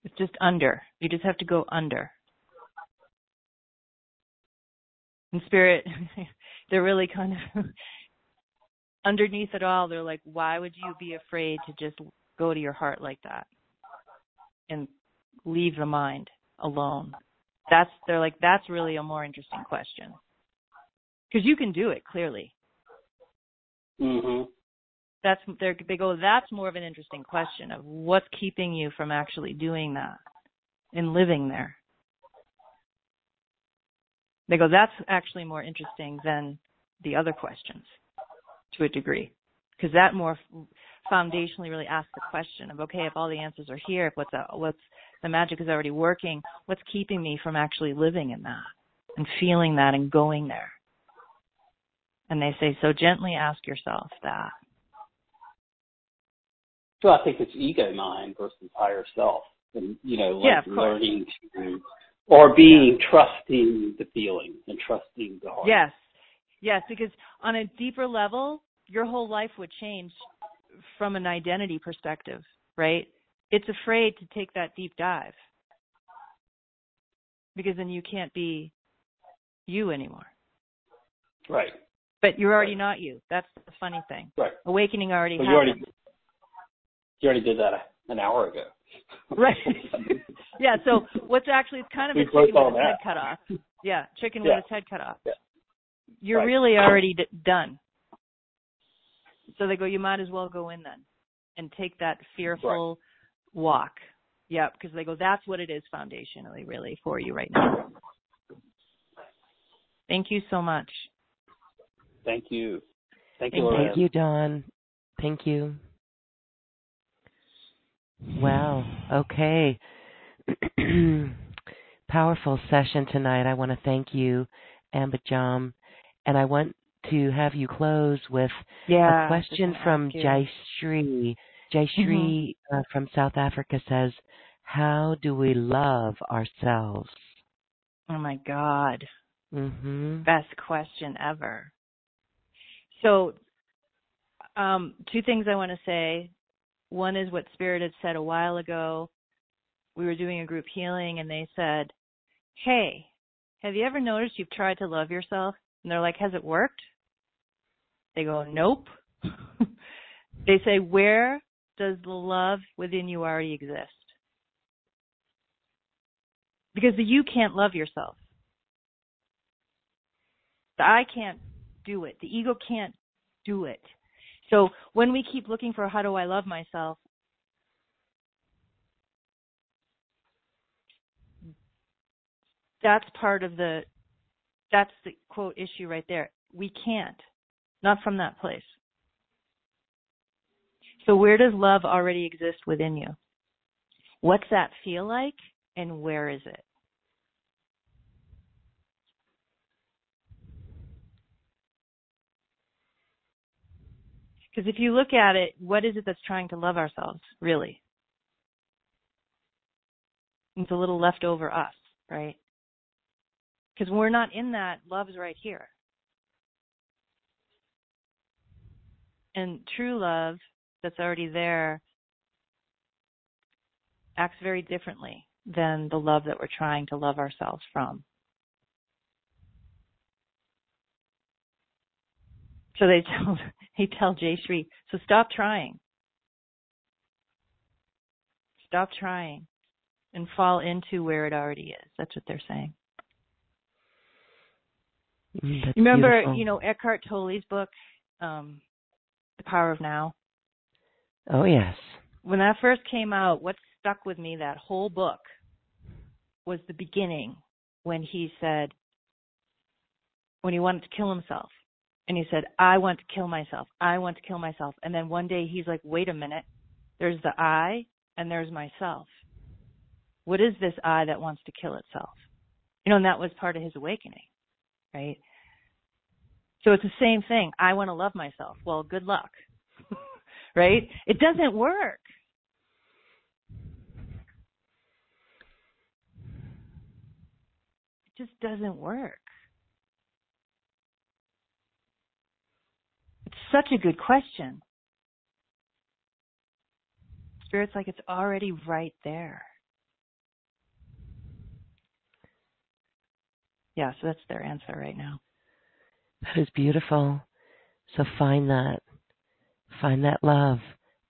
Speaker 2: It's just under. You just have to go under. In spirit, they're really kind of underneath it all. They're like, why would you be afraid to just go to your heart like that and leave the mind alone? That's they're like that's really a more interesting question because you can do it clearly.
Speaker 6: Mhm
Speaker 2: that's they go that's more of an interesting question of what's keeping you from actually doing that and living there. They go that's actually more interesting than the other questions to a degree. Because that more foundationally really asks the question of okay if all the answers are here if what's what's the magic is already working what's keeping me from actually living in that and feeling that and going there? And they say so gently ask yourself that
Speaker 6: so I think it's ego mind versus higher self, and you know, like
Speaker 2: yeah,
Speaker 6: learning to or being trusting the feeling and trusting the heart.
Speaker 2: Yes, yes, because on a deeper level, your whole life would change from an identity perspective, right? It's afraid to take that deep dive because then you can't be you anymore.
Speaker 6: Right.
Speaker 2: But you're already not you. That's the funny thing.
Speaker 6: Right.
Speaker 2: Awakening already
Speaker 6: Well,
Speaker 2: happened.
Speaker 6: you already you already did that an hour ago.
Speaker 2: Right. yeah. So what's actually it's kind of
Speaker 6: We
Speaker 2: a chicken with its head cut off. Yeah, chicken
Speaker 6: Yeah.
Speaker 2: with its head cut off.
Speaker 6: Yeah.
Speaker 2: You're
Speaker 6: Right.
Speaker 2: really already d- done. So they go, you might as well go in then and take that fearful walk. Yeah, because they go, that's what it is foundationally, really, for you right now. Thank you so much.
Speaker 6: Thank you. Thank
Speaker 2: Thank
Speaker 6: you,
Speaker 2: you.
Speaker 6: Lorraine.
Speaker 1: Thank you, Dawn. Thank you. Wow. Okay. Powerful session tonight. I want to thank you, Ambujan, and I want to have you close with
Speaker 2: Yeah.
Speaker 1: a question from Jayshree. Jayshree uh, from South Africa says, "How do we love ourselves?"
Speaker 2: Oh my God.
Speaker 1: Mhm.
Speaker 2: Best question ever. So, um, two things I want to say. One is what Spirit had said a while ago. We were doing a group healing, and they said, Hey, have you ever noticed you've tried to love yourself? And they're like, Has it worked? They go, Nope. they say, Where does the love within you already exist? Because the you can't love yourself. The I can't do it. The ego can't do it. So when we keep looking for how do I love myself, that's part of the that's the quote issue right there. We can't. Not from that place. So where does love already exist within you? What's that feel like and where is it? Because if you look at it, what is it that's trying to love ourselves, really? It's a little left over us, right? Because we're not in that, love's right here. And true love that's already there acts very differently than the love that we're trying to love ourselves from. So they tell they tell Jay Shree, so stop trying. Stop trying and fall into where it already is. That's what they're saying.
Speaker 1: Mm, that's
Speaker 2: You remember,
Speaker 1: beautiful.
Speaker 2: you know, Eckhart Tolle's book, um, The Power of Now?
Speaker 1: Oh yes.
Speaker 2: When that first came out, what stuck with me that whole book was the beginning when he said, when he wanted to kill himself. And he said, I want to kill myself. I want to kill myself. And then one day he's like, wait a minute. There's the I and there's myself. What is this I that wants to kill itself? You know, and that was part of his awakening, right? So it's the same thing. I want to love myself. Well, good luck. right? It doesn't work. It just doesn't work. It's such a good question. Spirit's like it's already right there. Yeah, so that's their answer right now.
Speaker 1: That is beautiful. So find that, find that love,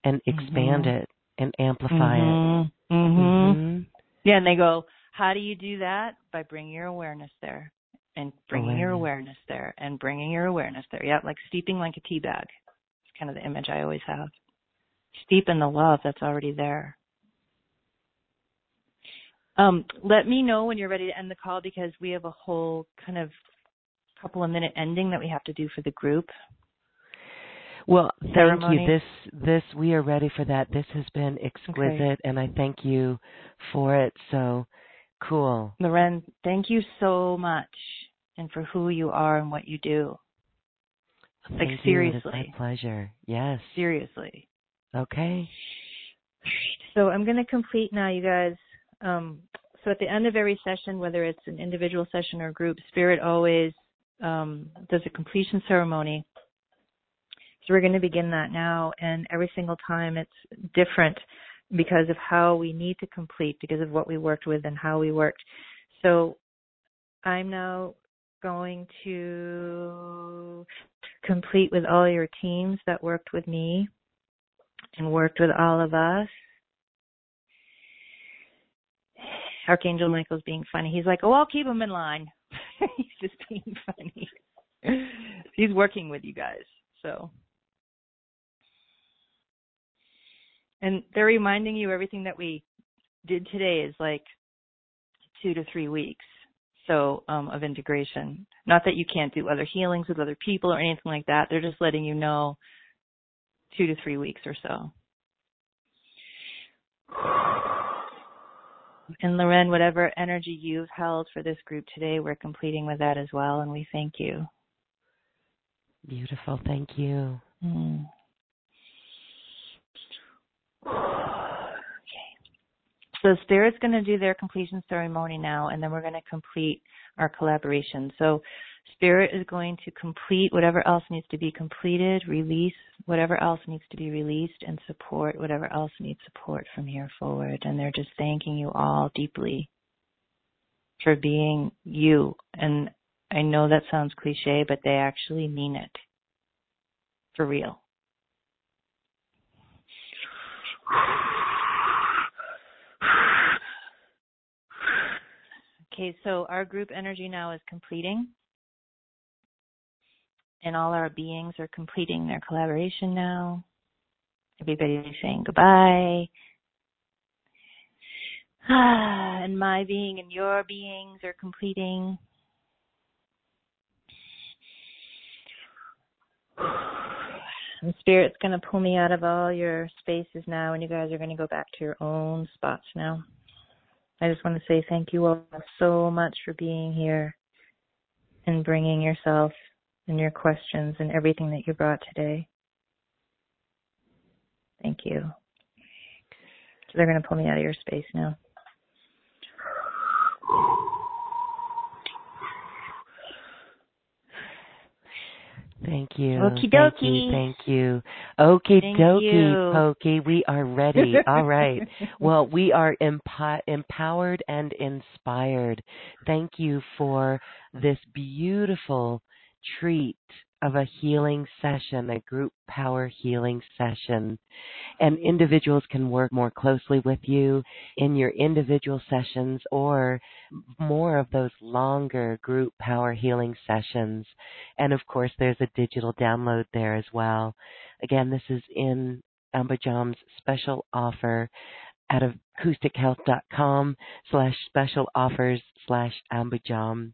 Speaker 1: and expand
Speaker 2: Mhm.
Speaker 1: it and amplify it.
Speaker 2: Mm-hmm.
Speaker 1: Mhm.
Speaker 2: Yeah, and they go, how do you do that? By bringing your awareness there and bringing your
Speaker 1: Awareness.
Speaker 2: awareness there and bringing your awareness there. Yeah, like steeping like a tea bag. It's kind of the image I always have. Steep in the love that's already there. Um, let me know when you're ready to end the call because we have a whole kind of couple of minute ending that we have to do for the group.
Speaker 1: Well, thank
Speaker 2: Ceremony.
Speaker 1: you. This this we are ready for that. This has been exquisite, and I thank you for it. So cool.
Speaker 2: Lauren, thank you so much and for who you are and what you do. Like,
Speaker 1: Thank you. It is my pleasure. Yes.
Speaker 2: Seriously.
Speaker 1: Okay.
Speaker 2: So I'm going to complete now, you guys. Um, so at the end of every session, whether it's an individual session or group, Spirit always um, does a completion ceremony. So we're going to begin that now, and every single time it's different because of how we need to complete, because of what we worked with and how we worked. So I'm now going to complete with all your teams that worked with me and worked with all of us. Archangel Michael's being funny. He's like, "Oh, I'll keep him in line." He's just being funny. He's working with you guys, so. And they're reminding you everything that we did today is like two to three weeks so um, of integration. Not that you can't do other healings with other people or anything like that. They're just letting you know two to three weeks or so. And Lauren, whatever energy you've held for this group today, we're completing with that as well, and we thank you.
Speaker 1: Beautiful. Thank you.
Speaker 2: Mm. So Spirit's going to do their completion ceremony now, and then we're going to complete our collaboration. So Spirit is going to complete whatever else needs to be completed, release whatever else needs to be released, and support whatever else needs support from here forward. And they're just thanking you all deeply for being you. And I know that sounds cliche, but they actually mean it. For real. Okay, so our group energy now is completing. And all our beings are completing their collaboration now. Everybody's saying goodbye. Ah, and my being and your beings are completing. And Spirit's going to pull me out of all your spaces now, and you guys are going to go back to your own spots now. I just want to say thank you all so much for being here and bringing yourself and your questions and everything that you brought today. Thank you. So they're going to pull me out of your space now.
Speaker 1: Thank you.
Speaker 2: Okie dokie.
Speaker 1: Thank you. Okie dokie. Pokey. We are ready. All right. Well, we are empowered and inspired. Thank you for this beautiful treat of a healing session, a group power healing session. And individuals can work more closely with you in your individual sessions or more of those longer group power healing sessions. And of course, there's a digital download there as well. Again, this is in Ambujan's special offer at acoustichealth.com slash special offers slash Ambujan.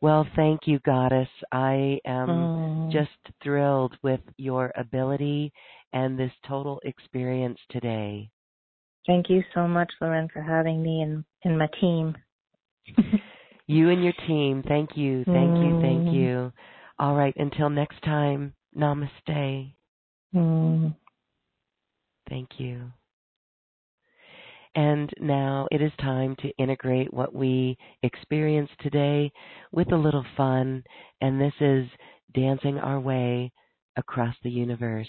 Speaker 1: Well, thank you, Goddess. I am
Speaker 2: Mm.
Speaker 1: just thrilled with your ability and this total experience today.
Speaker 2: Thank you so much, Lauren, for having me and, and my team.
Speaker 1: You and your team, thank you, thank you, thank
Speaker 2: Mm.
Speaker 1: you. All right, until next time, namaste.
Speaker 2: Mm.
Speaker 1: Thank you. And now it is time to integrate what we experienced today with a little fun, and this is dancing our way across the universe.